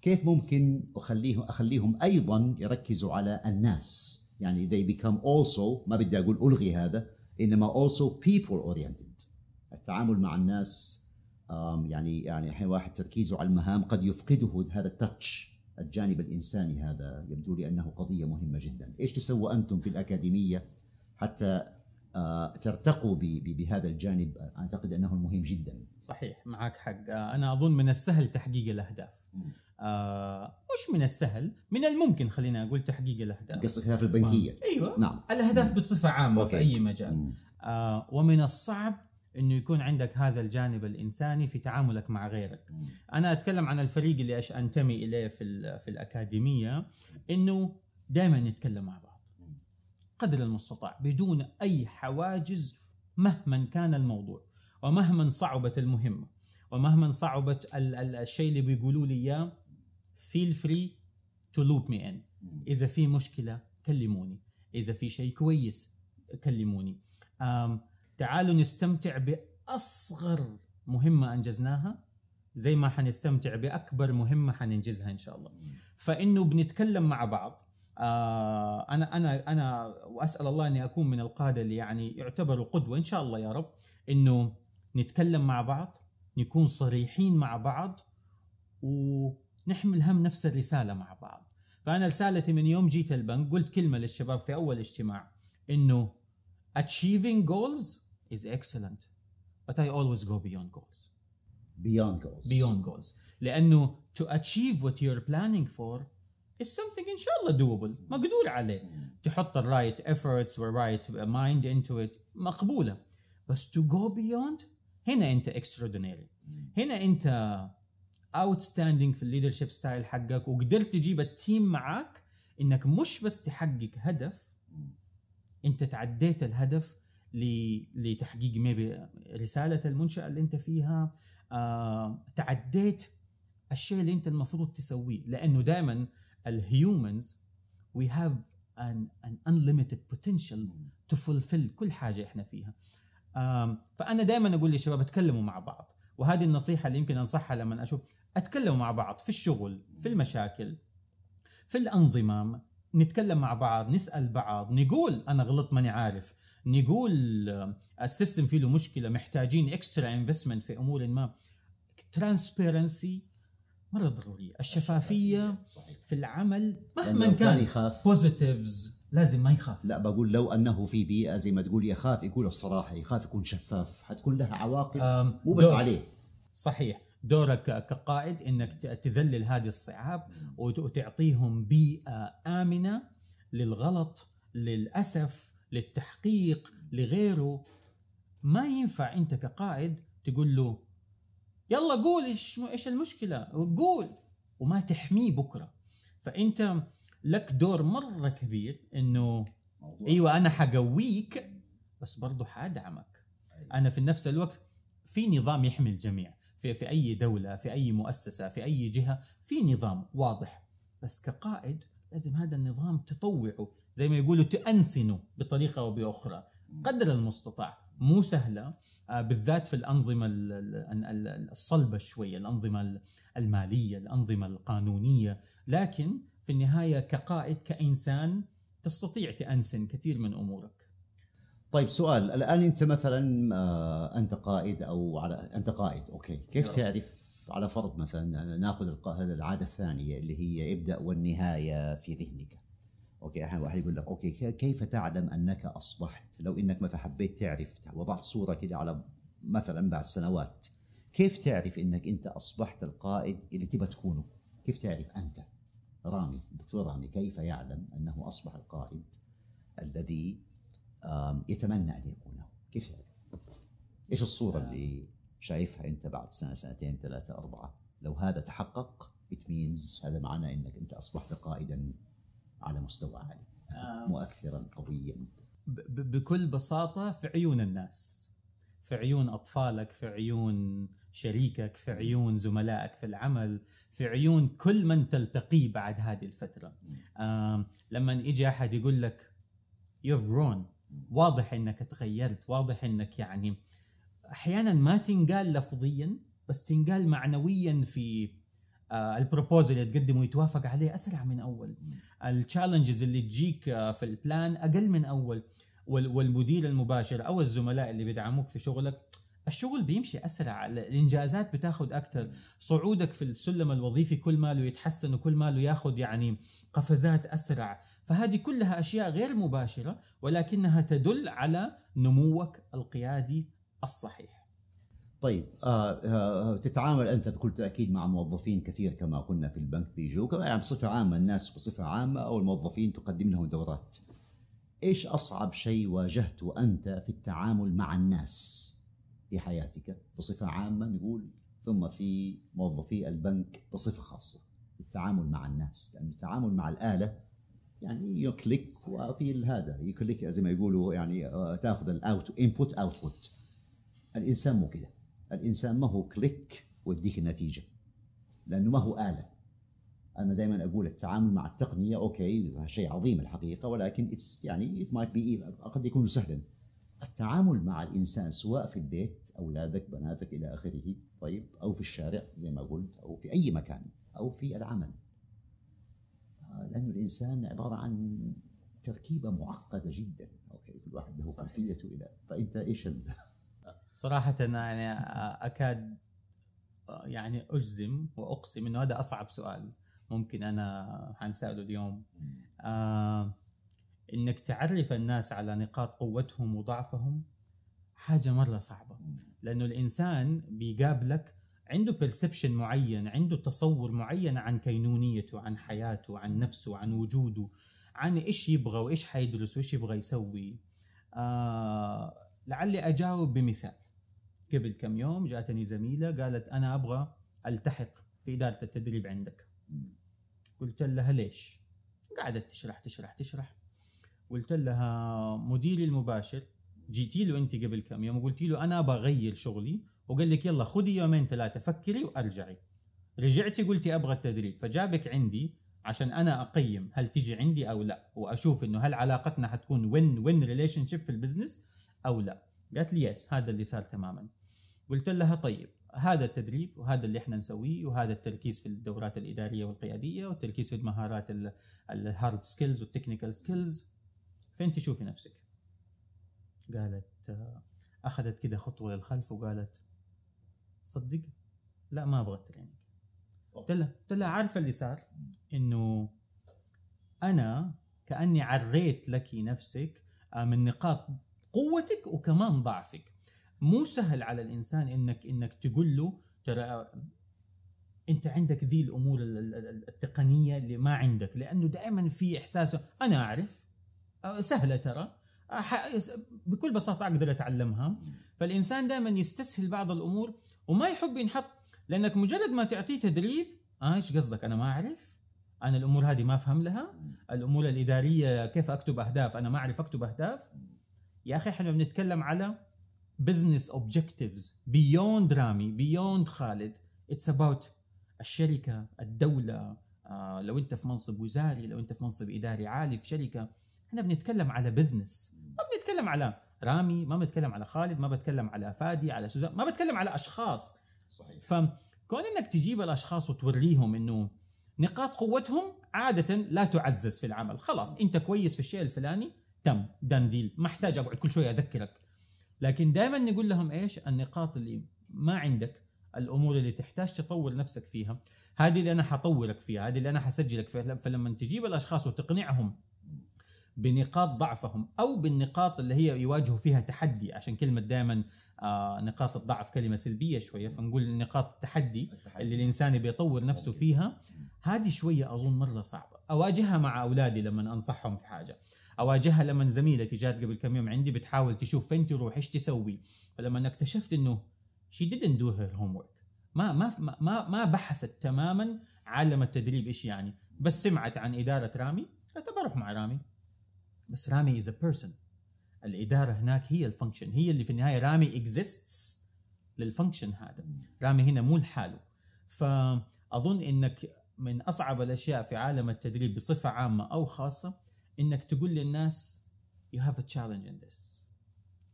كيف ممكن أخليهم أخليهم أيضا يركزوا على الناس؟ يعني they become also ما بدي أقول ألغي هذا إنما also people oriented. التعامل مع الناس يعني يعني واحد تركيزه على المهام قد يفقده هذا التاتش الجانب الإنساني هذا يبدو لي أنه قضية مهمة جدا، إيش تسووا أنتم في الأكاديمية حتى آه، ترتقوا بهذا الجانب؟ أعتقد أنه مهم جدا. صحيح معك حق. آه، أنا أظن من السهل تحقيق الأهداف. آه مش من السهل من الممكن خلينا أقول تحقيق الأهداف. قصدك في البنكية. أيوه. نعم. الأهداف بصفة عامة أوكي. في اي مجال. مم. آه ومن الصعب إنه يكون عندك هذا الجانب الإنساني في تعاملك مع غيرك. أنا أتكلم عن الفريق اللي أش أنتمي إليه في في الأكاديمية إنه دائما نتكلم مع بعض. قدر المستطاع بدون أي حواجز مهما كان الموضوع. ومهما صعبت المهمة. ومهما صعبت ال- ال- الشيء اللي بيقولوا لي إياه feel free to loop me in. إذا في مشكلة كلموني. إذا في شيء كويس كلموني. تعالوا نستمتع بأصغر مهمة أنجزناها زي ما حنستمتع بأكبر مهمة حننجزها إن شاء الله. فإنه بنتكلم مع بعض. آه أنا أنا أنا وأسأل الله أني أكون من القادة اللي يعني يعتبروا قدوه إن شاء الله يا رب. إنه نتكلم مع بعض نكون صريحين مع بعض ونحمل هم نفس الرساله مع بعض فانا رسالتي من يوم جيت البنك قلت كلمه للشباب في اول اجتماع انه achieving goals is excellent but I always go beyond goals beyond goals. beyond goals لأنه to achieve what you're planning for it's something ان شاء الله doable مقدور عليه تحط ال right efforts وال right mind into it مقبوله بس to go beyond هنا انت extraordinary هنا انت outstanding في ال leadership style حقك وقدرت تجيب ال team معاك إنك مش بس تحقق هدف أنت تعديت الهدف لتحقيق ميبي رسالة المنشأة اللي أنت فيها آه، تعديت الشيء اللي أنت المفروض تسويه. لأنه دائما الهيومنز we have an, an unlimited potential to كل حاجة إحنا فيها. آم، فأنا دائما أقول للشباب اتكلموا مع بعض. وهذه النصيحة اللي يمكن أنصحها لما أشوف اتكلموا مع بعض في الشغل في المشاكل في الأنظمة نتكلم مع بعض نسأل بعض نقول أنا غلطت ماني عارف نقول آه، ال system فيه له مشكلة محتاجين extra investment في أمور ما. transparency مرة ضرورية. الشفافية صحيح. في العمل مهما كان يخاف. positives لازم ما يخاف. لا بقول لو أنه في بيئة زي ما تقول يخاف يقول الصراحة يخاف يكون شفاف حتكون لها عواقب مو بس عليه. صحيح. دورك كقائد إنك تذلل هذه الصعاب وت- وتعطيهم بيئة آمنة للغلط للأسف للتحقيق لغيره. ما ينفع أنت كقائد تقول له يلا قول إيش إيش المشكلة؟ قول وما تحميه بكرة. فأنت لك دور مرة كبير إنه أيوه أنا حقويك بس برضه حادعمك. أنا في نفس الوقت في نظام يحمي الجميع. في في أي دولة في أي مؤسسة في أي جهة في نظام واضح. بس كقائد لازم هذا النظام تطوعه. زي ما يقولوا تأنسنه بطريقة أو بأخرى. قدر المستطاع. مو سهلة. آه، بالذات في الأنظمة ال- ال- ال- الصلبة شوية الأنظمة المالية الأنظمة القانونية. لكن في النهاية كقائد كإنسان تستطيع تأنسن كثير من أمورك. طيب سؤال الآن أنت مثلا آه، أنت قائد أو على أنت قائد أوكي. كيف. تعرف على فرض مثلا ناخذ العادة الثانية اللي هي ابدأ والنهاية في ذهنك. أوكي أحيانا واحد يقول لك أوكي كيف تعلم أنك أصبحت؟ لو إنك مثلا حبيت تعرف وضعت صورة كده على مثلا بعد سنوات كيف تعرف إنك أنت أصبحت القائد اللي تبى تكونه؟ كيف تعرف أنت؟ رامي الدكتور رامي كيف يعلم أنه أصبح القائد الذي يتمنى أن يكونه كيف يعني؟ إيش الصورة اللي شايفها أنت بعد سنة سنتين ثلاثة أربعة؟ لو هذا تحقق it means هذا معناه إنك أنت أصبحت قائدا على مستوى عالي. مؤثرا قويا. بكل بساطة في عيون الناس. في عيون أطفالك في عيون شريكك في عيون زملائك في العمل في عيون كل من تلتقيه بعد هذه الفترة. آم، لما يجي أحد يقول لك you've grown. واضح إنك تغيرت واضح إنك يعني أحيانا ما تنقال لفظيا بس تنقال معنويا في آه، ال proposal اللي تقدمه يتوافق عليه أسرع من أول. ال challenges اللي تجيك آه، في ال plan أقل من أول. وال- والمدير المباشر أو الزملاء اللي بيدعموك في شغلك الشغل بيمشي أسرع الإنجازات بتاخذ أكثر صعودك في السلم الوظيفي كل ماله يتحسن وكل ماله ياخذ يعني قفزات أسرع. فهذه كلها أشياء غير مباشرة ولكنها تدل على نموك القيادي الصحيح. طيب آه آه تتعامل أنت بكل تأكيد مع موظفين كثير كما قلنا في البنك بيجوك يعني بصفة عامة الناس بصفة عامة أو الموظفين تقدم لهم دورات. إيش أصعب شيء واجهته أنت في التعامل مع الناس في حياتك؟ بصفة عامة نقول ثم في موظفي البنك بصفة خاصة التعامل مع الناس لأن التعامل مع الآلة يعني يه click وفي هذا يه click زي ما يقولوا يعني آه، تاخذ ال out input output الإنسان مو كده. الإنسان ما هو click ويديك النتيجة لأنه ما هو آلة. أنا دائما أقول التعامل مع التقنية okay شيء عظيم الحقيقة ولكن it's يعني it might be قد يكون سهلا. التعامل مع الإنسان سواء في البيت أولادك بناتك إلى آخره طيب أو في الشارع زي ما قلت أو في أي مكان أو في العمل. لأنه الإنسان عبارة عن تركيبة معقدة جدا. أوكي كل واحد له. خلفيته إلى. فأنت إيش ال... صراحة أنا يعني أكاد يعني أجزم وأقسم إنه هذا أصعب سؤال ممكن أنا حنسأله اليوم. آه إنك تعرف الناس على نقاط قوتهم وضعفهم حاجة مرة صعبة. لأنه الإنسان بيقابلك عنده بيرسبشن معين عنده تصور معين عن كينونيته عن حياته عن نفسه عن وجوده عن إيش يبغى وإيش حيدرس وإيش يبغى يسوي. آه لعلي أجاوب بمثال. قبل كم يوم جاتني زميلة قالت أنا أبغى ألتحق في إدارة التدريب عندك. قلت لها ليش؟ قعدت تشرح تشرح تشرح. قلت لها مديري المباشر جيتي له أنت قبل كم يوم وقلتي له أنا أبغى أغير شغلي وقال لك يلا خذي يومين ثلاثة فكري وأرجعي. رجعتي قلتي أبغى التدريب فجابك عندي عشان أنا أقيم هل تيجي عندي أو لا وأشوف إنه هل علاقتنا حتكون وين وين relationship في ال business أو لا. قالت لي yes هذا اللي صار تماما. قلت لها طيب هذا التدريب وهذا اللي إحنا نسويه وهذا التركيز في الدورات الإدارية والقيادية والتركيز في المهارات ال hard skills وال technical skills فين تشوفي نفسك؟ قالت آه، أخذت كده خطوة للخلف وقالت تصدق لا ما أبغى ال training قلت لها قلت لها عارفه اللي صار إنه أنا كأني عريت لك نفسك آه، من نقاط قوتك وكمان ضعفك. مو سهل على الإنسان إنك إنك تقول له ترى أنت عندك ذي الأمور التقنية اللي ما عندك لأنه دائما في احساسه أنا أعرف. آه، سهلة ترى. بكل بساطة أقدر أتعلمها. فالإنسان دائما يستسهل بعض الأمور وما يحب ينحط. لأنك مجرد ما تعطيه تدريب آه إيش قصدك؟ أنا ما أعرف. أنا الأمور هذه ما أفهم لها. الأمور الإدارية كيف أكتب أهداف؟ أنا ما أعرف أكتب أهداف. يا أخي إحنا بنتكلم على business objectives beyond رامي beyond خالد. It's about الشركة الدولة. آه لو أنت في منصب وزاري لو أنت في منصب إداري عالي في شركة. إحنا بنتكلم على بزنس ما بنتكلم على رامي ما بنتكلم على خالد ما بتكلم على فادي على سوزان ما بتكلم على أشخاص. صحيح. فكون إنك تجيب الأشخاص وتوريهم إنه نقاط قوتهم عادة لا تعزز في العمل. خلاص أنت كويس في الشيء الفلاني تم دان ديل ما احتاج أقعد كل شوية أذكرك. لكن دائما نقول لهم إيش؟ النقاط اللي ما عندك الأمور اللي تحتاج تطور نفسك فيها. هذه اللي أنا حطورك فيها هذه اللي أنا حسجلك فيها. فلما تجيب الأشخاص وتقنعهم بنقاط ضعفهم أو بالنقاط اللي هي يواجهوا فيها تحدي. عشان كلمة دائما آه نقاط الضعف كلمة سلبية شوية فنقول نقاط التحدي, التحدي. اللي الإنسان بيطور نفسه فيها. هذه شوية أظن مرة صعبة. أواجهها مع أولادي لما أنصحهم في حاجة. أواجهها لما زميلتي جات قبل كم يوم عندي بتحاول تشوف فين تروح إيش تسوي. فلما اكتشفت إنه she didn't do her homework. ما ما ما ما بحثت تماما عالم التدريب إيش يعني. بس سمعت عن إدارة رامي قالت بروح مع رامي. بس رامي as a person الإدارة هناك هي ال function هي اللي في النهاية رامي exists لل function هذا. رامي هنا مو لحاله. فأظن إنك من أصعب الأشياء في عالم التدريب بصفة عامة أو خاصة إنك تقول للناس you have a challenge in this.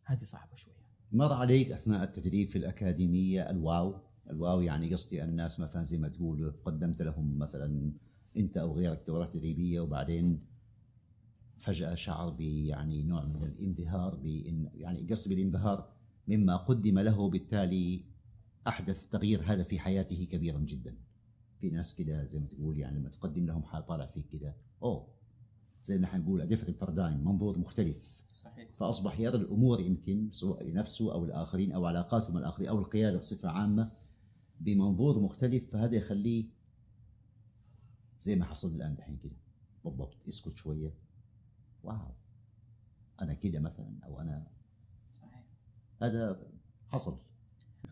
هذه صعبة شوية. مر عليك أثناء التدريب في الأكاديمية ال wow؟ ال wow يعني قصدي الناس مثلا زي ما تقول قدمت لهم مثلا أنت أو غيرك دورات تدريبية وبعدين فجأة شعر يعني نوع من الانبهار بإن يعني قصدي بالانبهار مما قدم له بالتالي أحدث تغيير هذا في حياته كبيرا جدا. في ناس كده زي ما تقول يعني لما تقدم لهم حال طالع فيك كده أوه زي ما حنقول different paradigm منظور مختلف. صحيح. فأصبح يرى الأمور يمكن سواء لنفسه أو الآخرين أو علاقاته مع الآخرين أو القيادة بصفة عامة بمنظور مختلف فهذا يخليه زي ما حصل الآن دحين كده. بالضبط يسكت شوية. واو. أنا كده مثلا أو أنا صحيح. هذا حصل.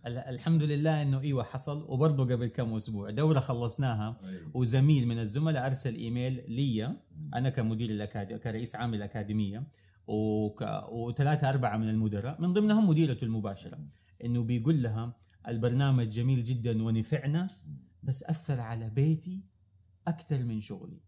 الحمد لله إنه إيوه حصل وبرضه قبل كم أسبوع دورة خلصناها أيوة. وزميل من الزملاء أرسل إيميل لي أنا كمدير الاكاديميه كرئيس عام الأكاديمية وك... وثلاثة أربعة من المدراء من ضمنهم مديرته المباشرة إنه بيقول لها البرنامج جميل جدا ونفعنا بس أثر على بيتي أكثر من شغلي.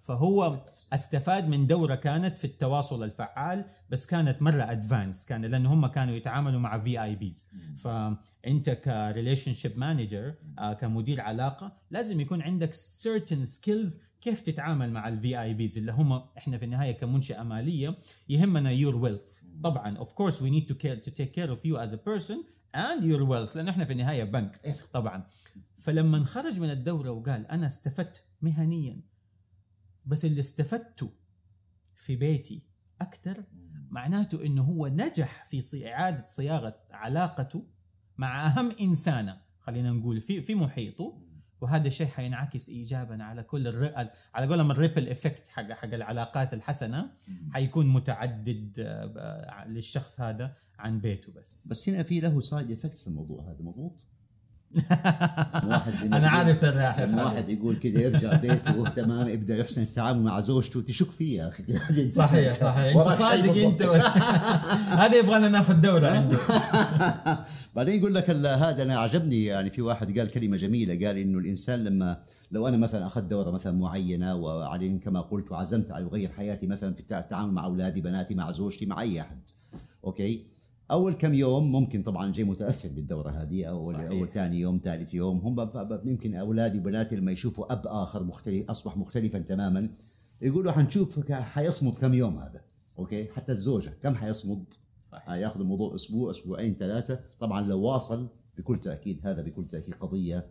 فهو استفاد من دورة كانت في التواصل الفعال بس كانت مرة advanced كان لأنه هم كانوا يتعاملوا مع VIPs فانت ك relationship manager كمدير علاقة لازم يكون عندك certain skills كيف تتعامل مع ال VIPs اللي هم إحنا في النهاية كمنشأة مالية يهمنا your wealth طبعا of course we need to care to take care of you as a person and your wealth لأنه إحنا في النهاية بنك إيه. طبعا. فلما خرج من الدورة وقال أنا استفدت مهنيا. بس اللي استفدته في بيتي أكثر معناته إنه هو نجح في إعادة صياغة علاقته مع أهم إنسانة خلينا نقول في في محيطه. وهذا الشيء حينعكس ايجابا على كل الر... على قولهم ال ripple effect حق حق العلاقات الحسنة. حيكون متعدد آه، للشخص هذا عن بيته بس. بس هنا في له side effects الموضوع هذا مضبوط؟ أنا عارف الراحة لما واحد يقول كذا يرجع بيته تمام يبدأ يحسن التعامل مع زوجته تشك فيه يا أخي؟ صحيح صحيح. أنت صادق أنت هذا يبغى لنا ناخذ دورة عنده. بعدين يقول لك هذا أنا عجبني يعني في واحد قال كلمة جميلة قال إنه الإنسان لما لو أنا مثلا أخذت دورة مثلا معينة وعلي كما قلت وعزمت على اغير حياتي مثلا في التعامل مع أولادي بناتي مع زوجتي مع أي أحد. أوكي؟ أول كم يوم ممكن طبعا جاي متأثر بالدورة هذه أو أول ثاني يوم ثالث يوم هم يمكن أولادي وبناتي لما يشوفوا أب آخر مختلف أصبح مختلفا تماما يقولوا حنشوف حيصمد كم يوم هذا أوكي؟ حتى الزوجة كم حيصمد؟ صحيح. ياخذ الموضوع أسبوع أسبوعين ثلاثة. طبعا لو واصل بكل تأكيد هذا بكل تأكيد قضية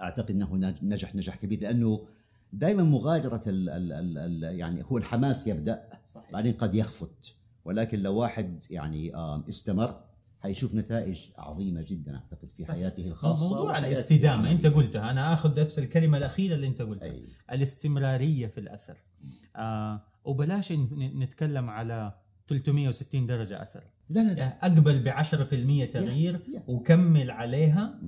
أعتقد إنه نجح نجح كبير لأنه دائما مغادرة ال ال ال ال يعني هو الحماس يبدأ صحيح. بعدين قد يخفت. ولكن لو واحد يعني استمر حيشوف نتائج عظيمة جدا أعتقد في صحيح. حياته الخاصة موضوع الاستدامة. أنت قلتها. أنا آخذ نفس الكلمة الأخيرة اللي أنت قلتها. أي. الاستمرارية في الأثر. آه وبلاش نتكلم على 360 درجة أثر. لا لا لا. يعني أقبل ب 10% تغيير yeah, yeah. وكمل عليها.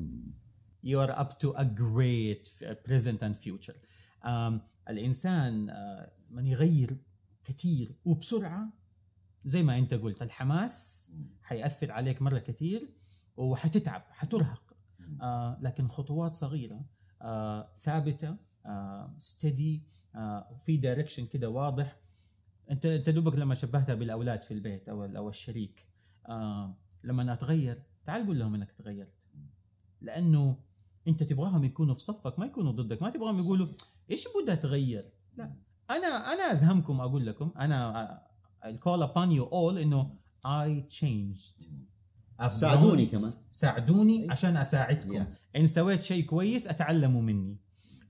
you are up to a great present and future. um, الإنسان uh, من يغير كثير وبسرعة زي ما انت قلت الحماس حيأثر عليك مرة كثير وحتتعب حترهق. آه لكن خطوات صغيرة آه ثابتة آه ستدي آه في دايركشن كده واضح. انت انت دوبك لما شبهتها بالأولاد في البيت أو أو الشريك آه لما أتغير تعال قول لهم إنك تغيرت. لأنه انت تبغاهم يكونوا في صفك ما يكونوا ضدك ما تبغاهم يقولوا إيش بدها تغير؟ لا أنا أنا أزهمكم أقول لكم أنا I'll call upon you all انه I changed. ساعدوني كمان. ساعدوني عشان أساعدكم. Yeah. إن سويت شيء كويس أتعلموا مني.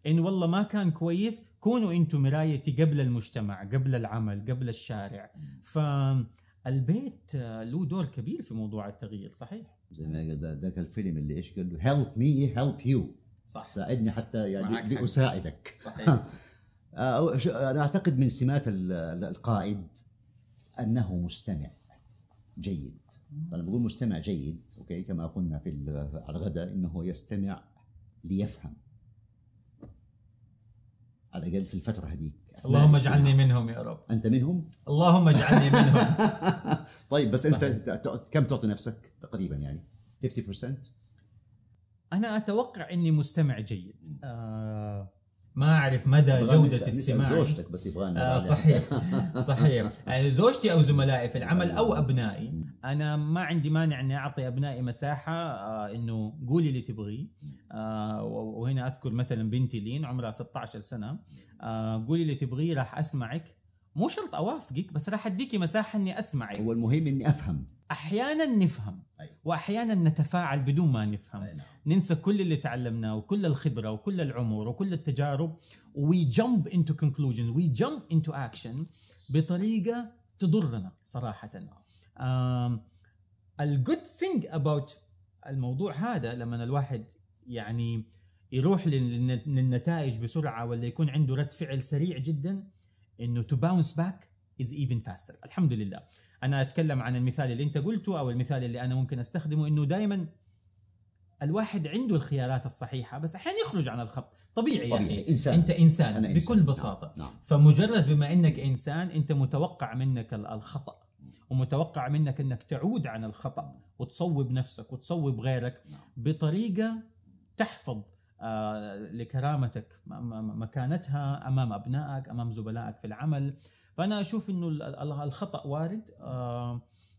إن والله ما كان كويس كونوا أنتم مرايتي قبل المجتمع قبل العمل قبل الشارع. فالبيت له دور كبير في موضوع التغيير صحيح؟ زي ما ذاك الفيلم اللي إيش قال له help me help you صح. ساعدني حتى يعني لأساعدك. صحيح. آه، أنا أعتقد من سمات القائد أنه مستمع جيد. فلما بقول مستمع جيد أوكي كما قلنا في على الغداء إنه يستمع ليفهم. على الأقل في الفترة هذيك. اللهم اجعلني منهم يا رب. أنت منهم؟ اللهم اجعلني منهم. طيب بس أنت كم تعطي نفسك تقريبا يعني؟ 50% أنا أتوقع إني مستمع جيد. آه ما أعرف مدى جودة استماعي. زوجتك بس يبغاني آه صحيح. صحيح. يعني زوجتي أو زملائي في العمل أو أبنائي أنا ما عندي مانع إني أعطي أبنائي مساحة آه إنه قولي اللي تبغيه آه وهنا أذكر مثلا بنتي لين عمرها 16 سنة. آه قولي اللي تبغيه راح أسمعك. مو شرط أوافقك بس راح أديكي مساحة إني أسمعك. هو المهم إني أفهم. أحيانا نفهم أيوة. وأحيانا نتفاعل بدون ما نفهم. أيوة. ننسى كل اللي تعلمناه وكل الخبرة وكل العمر وكل التجارب. we jump into conclusion we jump into action بطريقة تضرنا صراحة. ال good thing about الموضوع هذا لما الواحد يعني يروح للنتائج بسرعة ولا يكون عنده رد فعل سريع جدا إنه to bounce back is even faster الحمد لله أنا أتكلم عن المثال اللي أنت قلته أو المثال اللي أنا ممكن أستخدمه إنه دائما الواحد عنده الخيارات الصحيحة بس أحيانا يخرج عن الخط طبيعي, طبيعي. يا أخي إنسان. أنت إنسان أنا إنسان. بكل بساطة نعم. نعم. فمجرد بما إنك إنسان أنت متوقع منك الخطأ ومتوقع منك إنك تعود عن الخطأ وتصوب نفسك وتصوب غيرك نعم. بطريقة تحفظ آه لكرامتك مكانتها أمام أبنائك أمام زملائك في العمل فأنا أشوف إنه الخطأ وارد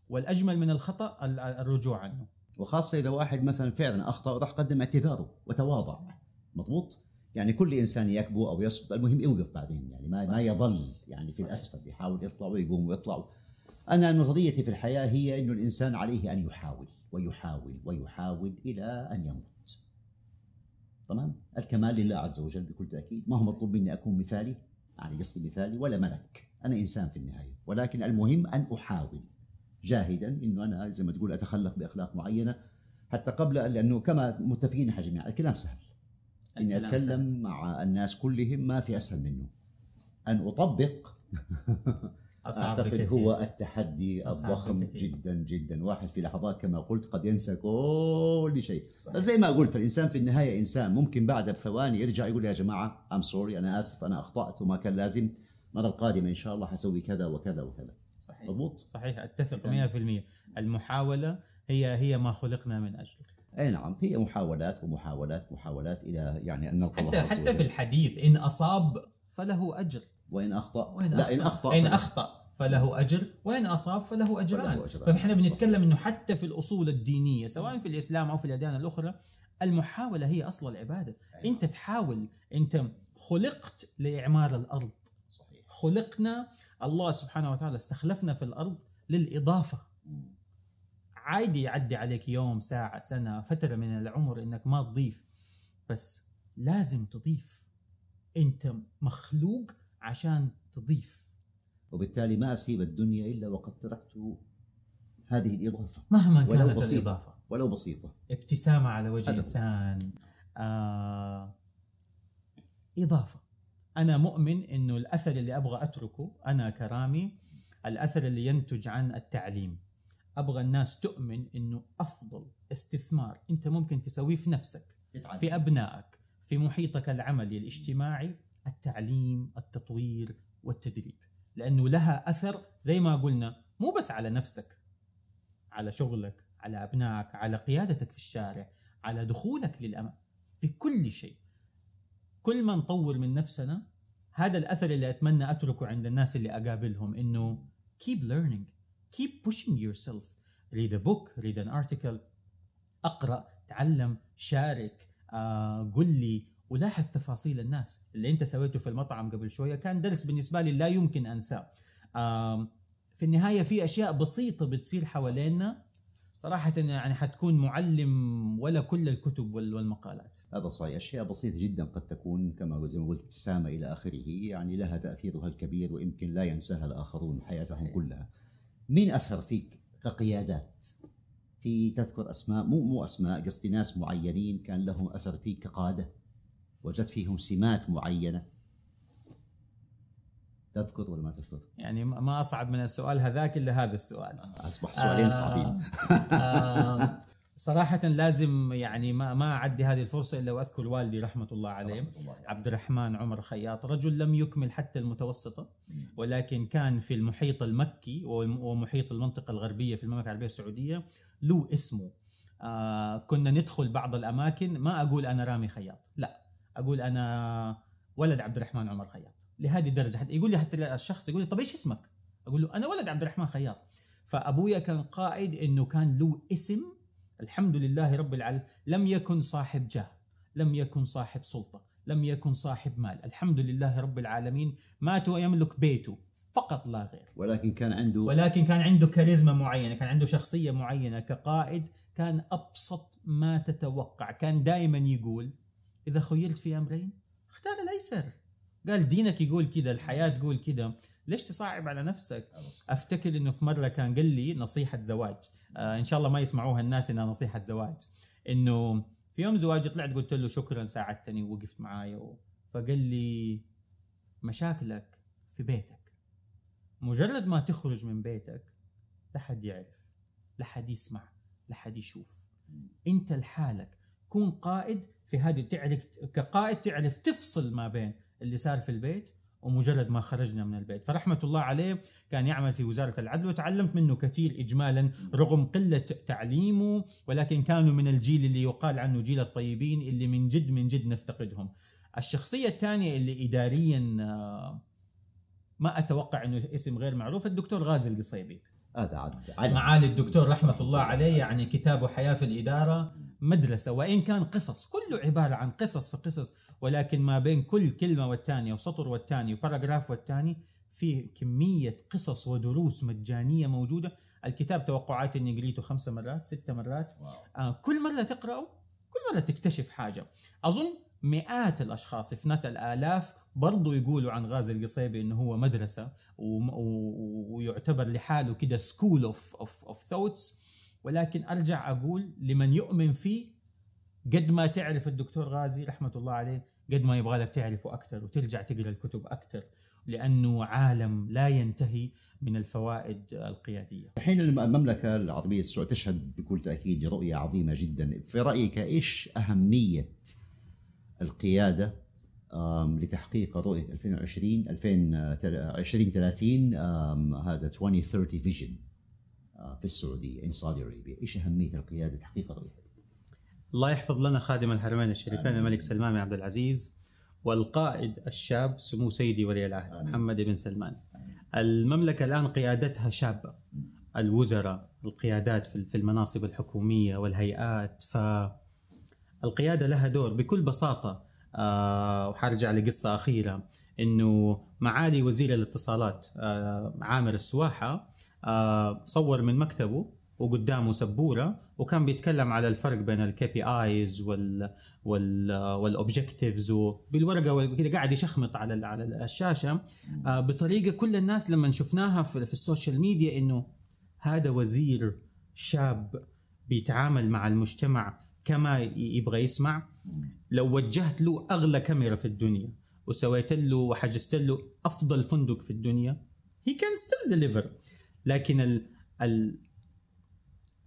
والأجمل من الخطأ الرجوع عنه. وخاصة إذا واحد مثلا فعلا أخطأ وراح قدم اعتذاره وتواضع. مضبوط؟ يعني كل إنسان يكبو أو يسقط المهم يوقف بعدين يعني ما ما يظل يعني في الأسفل يحاول يطلع ويقوم ويطلع. أنا نظريتي في الحياة هي إنه الإنسان عليه أن يحاول ويحاول ويحاول إلى أن يموت. تمام؟ الكمال لله عز وجل بكل تأكيد. ما هو مطلوب مني أكون مثالي؟ يعني قصدي مثالي ولا ملك. أنا إنسان في النهاية ولكن المهم أن أحاول جاهدا إنه أنا زي ما تقول أتخلق بأخلاق معينة حتى قبل لأنه كما متفقين إحنا جميعا الكلام سهل إني أتكلم سهل. مع الناس كلهم ما في أسهل منه أن أطبق أصعب أعتقد بكثير. هو التحدي أصعب الضخم بكثير. جدا جدا واحد في لحظات كما قلت قد ينسى كل شيء صحيح. زي ما قلت الإنسان في النهاية إنسان ممكن بعدها بثواني يرجع يقول يا جماعة ام سوري أنا آسف أنا أخطأت وما كان لازم المرة القادمة إن شاء الله حسوي كذا وكذا وكذا. صحيح. مضبوط؟ صحيح أتفق تمام. 100% المحاولة هي هي ما خلقنا من اجله أي نعم هي محاولات ومحاولات محاولات إلى يعني أن نلقى حتى حتى في الحديث إن أصاب فله أجر. وإن أخطأ وإن لا إن أخطأ اخطا إن فلا. أخطأ فله أجر وإن أصاب فله أجران فله أجران. فإحنا صح. بنتكلم أنه حتى في الأصول الدينية سواء في الإسلام أو في الأديان الأخرى المحاولة هي أصل العبادة. أي أنت تحاول أنت خلقت لإعمار الأرض. صحيح خلقنا الله سبحانه وتعالى استخلفنا في الأرض للإضافة. عادي يعدي عليك يوم ساعة سنة فترة من العمر إنك ما تضيف بس لازم تضيف. أنت مخلوق عشان تضيف. وبالتالي ما أسيب الدنيا إلا وقد تركت هذه الإضافة. مهما ولو كانت بسيطة. الإضافة. ولو بسيطة. ابتسامة على وجه. إنسان آه إضافة. أنا مؤمن إنه الأثر اللي أبغى أتركه أنا كرامي الأثر اللي ينتج عن التعليم. أبغى الناس تؤمن إنه أفضل استثمار أنت ممكن تسويه في نفسك في أبنائك في محيطك العملي الاجتماعي التعليم التطوير والتدريب. لأنه لها أثر زي ما قلنا مو بس على نفسك على شغلك على أبنائك على قيادتك في الشارع على دخولك للأمام في كل شيء. كل ما نطور من نفسنا هذا الأثر اللي أتمنى أتركه عند الناس اللي أقابلهم إنه keep learning keep pushing yourself. Read a book read an article أقرأ تعلم شارك آه، قل لي ولاحظ تفاصيل الناس. اللي أنت سويته في المطعم قبل شوية كان درس بالنسبة لي لا يمكن أنساه. آم، في النهاية في أشياء بسيطة بتصير حوالينا صراحة يعني حتكون معلم ولا كل الكتب وال- والمقالات. هذا صحيح. أشياء بسيطة جدا قد تكون كما زي ما قلت ابتسامه إلى آخره. يعني لها تأثيرها الكبير ويمكن لا ينساها الآخرون حياتهم. كلها. مين أثر فيك كقيادات؟ في تذكر أسماء مو مو أسماء قصدي ناس معينين كان لهم أثر فيك كقادة؟ وجدت فيهم سمات معينة؟ تذكر ولا ما تذكر؟ يعني ما أصعب من السؤال هذاك إلا هذا السؤال. أصبح سؤالين صعبين. آه صراحة لازم يعني ما ما أعدي هذه الفرصة إلا وأذكر والدي رحمة الله عليه. عبد الرحمن عمر خياط رجل لم يكمل حتى المتوسطة ولكن كان في المحيط المكي ومحيط المنطقة الغربية في المملكة العربية السعودية. له اسمه. آه كنا ندخل بعض الأماكن. ما أقول أنا رامي خياط لا. أقول أنا ولد عبد الرحمن عمر خياط. لهذه الدرجة. حتى يقول لي حتى الشخص يقول لي طب إيش اسمك؟ أقول له أنا ولد عبد الرحمن خياط. فأبويا كان قائد إنه كان له اسم الحمد لله رب العالمين لم يكن صاحب جاه لم يكن صاحب سلطة لم يكن صاحب مال. الحمد لله رب العالمين مات ويملك بيته فقط لا غير. ولكن كان عنده ولكن كان عنده كاريزما معينة كان عنده شخصية معينة. كقائد كان أبسط ما تتوقع. كان دائما يقول إذا خيرت في أمرين اختار الأيسر. قال دينك يقول كده الحياة تقول كده. ليش تصعب على نفسك؟ أفتكر إنه في مرة كان قال لي نصيحة زواج. آه إن شاء الله ما يسمعوها الناس إنها نصيحة زواج. إنه في يوم زواجي طلعت قلت له شكرا ساعدتني ووقفت معايا و... فقال لي مشاكلك في بيتك. مجرد ما تخرج من بيتك لا حد يعرف لا حد يسمع لا حد يشوف. أنت لحالك كون قائد في هذه تعرف كقائد تعرف تفصل ما بين اللي صار في البيت ومجرد ما خرجنا من البيت. فرحمة الله عليه كان يعمل في وزارة العدل وتعلمت منه كثير إجمالا رغم قلة تعليمه ولكن كانوا من الجيل اللي يقال عنه جيل الطيبين اللي من جد من جد نفتقدهم. الشخصية الثانية اللي إداريا آه، ما أتوقع أنه اسم غير معروف الدكتور غازي القصيبي. هذا عاد علم. معالي الدكتور رحمة الله عليه يعني كتابه حياة في الإدارة. مدرسة وإن كان قصص كله عبارة عن قصص في قصص ولكن ما بين كل كلمة والتانية وسطر والتاني وباراجراف والتاني في كمية قصص ودروس مجانية موجودة. الكتاب توقعات إني قريته خمسة مرات ستة مرات. آه كل مرة تقرأه كل مرة تكتشف حاجة. أظن مئات الأشخاص if not الآلاف برضو يقولوا عن غازي القصيبي إنه هو و- ويعتبر لحاله كده school of of of thoughts ولكن أرجع أقول لمن يؤمن فيه قد ما تعرف الدكتور غازي رحمة الله عليه قد ما يبغى لك تعرفه أكثر وترجع تقرأ الكتب أكثر لأنه عالم لا ينتهي من الفوائد القيادية. الحين المملكة العربية السعودية تشهد بكل تأكيد رؤية عظيمة جدا، في رأيك إيش أهمية القيادة لتحقيق رؤية 2020 2030 هذا 2030 vision في السعودية in Saudi Arabia، إيش أهمية القيادة لتحقيق الرؤيه؟ الله يحفظ لنا خادم الحرمين الشريفين الملك سلمان بن عبد العزيز والقائد الشاب سمو سيدي ولي العهد محمد بن سلمان. المملكة الآن قيادتها شابة. الوزراء، القيادات في المناصب الحكومية والهيئات ف القياده لها دور بكل بساطة آه وحرجع لقصة أخيرة إنه معالي وزير الاتصالات آه عامر السواحة آه صور من مكتبه وقدامه سبورة وكان بيتكلم على الفرق بين ال KPIs وال وال وال objectives وبالورقة كذا قاعد يشخمط على على الشاشة. آه بطريقة كل الناس لما شفناها في ال social media إنه هذا وزير شاب بيتعامل مع المجتمع كما يبغى يسمع. لو وجهت له أغلى كاميرا في الدنيا وسويت له وحجزت له أفضل فندق في الدنيا he can still deliver لكن ال ال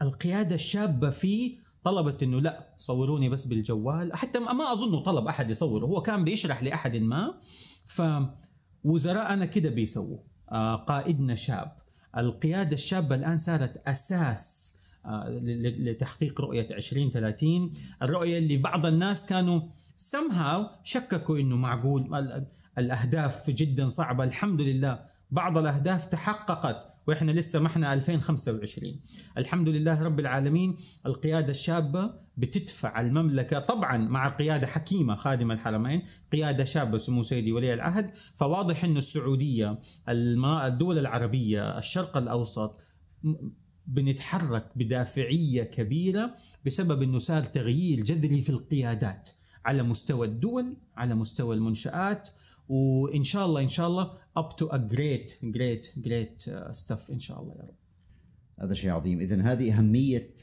القيادة الشابة فيه طلبت إنه لا صوروني بس بالجوال. حتى ما اظنه طلب أحد يصوره. هو كان بيشرح لأحد ما فوزراءنا كده بيسووا. آه قائدنا شاب. القيادة الشابة الآن صارت أساس آه لتحقيق رؤية 2030 الرؤية اللي بعض الناس كانوا somehow شككوا إنه معقول. الأهداف جدا صعبة. الحمد لله بعض الأهداف تحققت. وإحنا لسه ما إحنا 2025 الحمد لله رب العالمين القيادة الشابة بتدفع المملكة. طبعا مع قيادة حكيمة خادم الحرمين قيادة شابة سمو سيدي ولي العهد. فواضح انه السعودية الدول العربية الشرق الأوسط بنتحرك بدافعية كبيرة بسبب إنه صار تغيير جذري في القيادات على مستوى الدول على مستوى المنشآت. وإن شاء الله إن شاء الله up to a great great great stuff إن شاء الله يا رب. هذا شيء عظيم. اذا هذه أهمية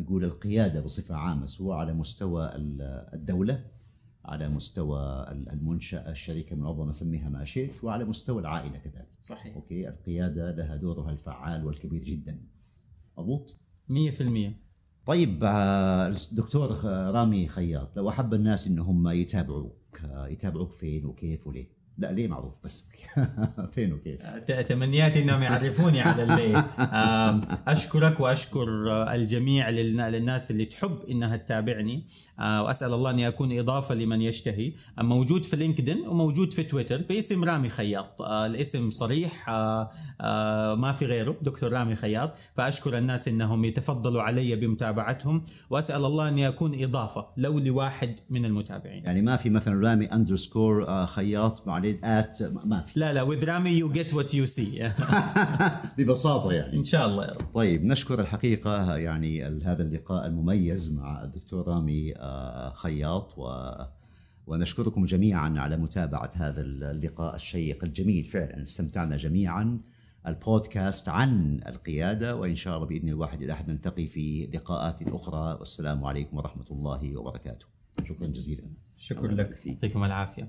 نقول القيادة بصفة عامة سواء على مستوى الدولة على مستوى المنشأة الشركة المنظمة سميها ما شئت وعلى مستوى العائلة كذلك. صحيح. أوكي؟ القيادة لها دورها الفعال والكبير جدا. مضبوط 100% طيب دكتور رامي خياط لو أحب الناس إنهم يتابعوك يتابعوك فين وكيف وليه. لا ليه معروف بس؟ فين وكيف؟ تمنياتي إنهم يعرفوني على الليل أشكرك وأشكر الجميع للناس اللي تحب إنها تتابعني. وأسأل الله اني اكون إضافة لمن يشتهي. موجود في لينكدين وموجود في تويتر. باسم رامي خياط. الاسم صريح. ما في غيره. دكتور رامي خياط. فأشكر الناس إنهم يتفضلوا علي بمتابعتهم. وأسأل الله اني اكون إضافة لو لواحد من المتابعين. يعني ما في مثلا رامي underscore خياط مع at ما في. لا لا with رامي you get what you see ببساطة يعني. إن شاء الله يا رب. طيب نشكر الحقيقة يعني هذا اللقاء المميز مع الدكتور رامي خياط و ونشكركم جميعا على متابعة هذا اللقاء الشيق الجميل. فعلا استمتعنا جميعا. البودكاست عن القيادة وإن شاء الله بإذن الواحد الاحد نلتقي في لقاءات أخرى. والسلام عليكم ورحمة الله وبركاته. شكرا جزيلا. شكرا لك. يعطيكم العافية.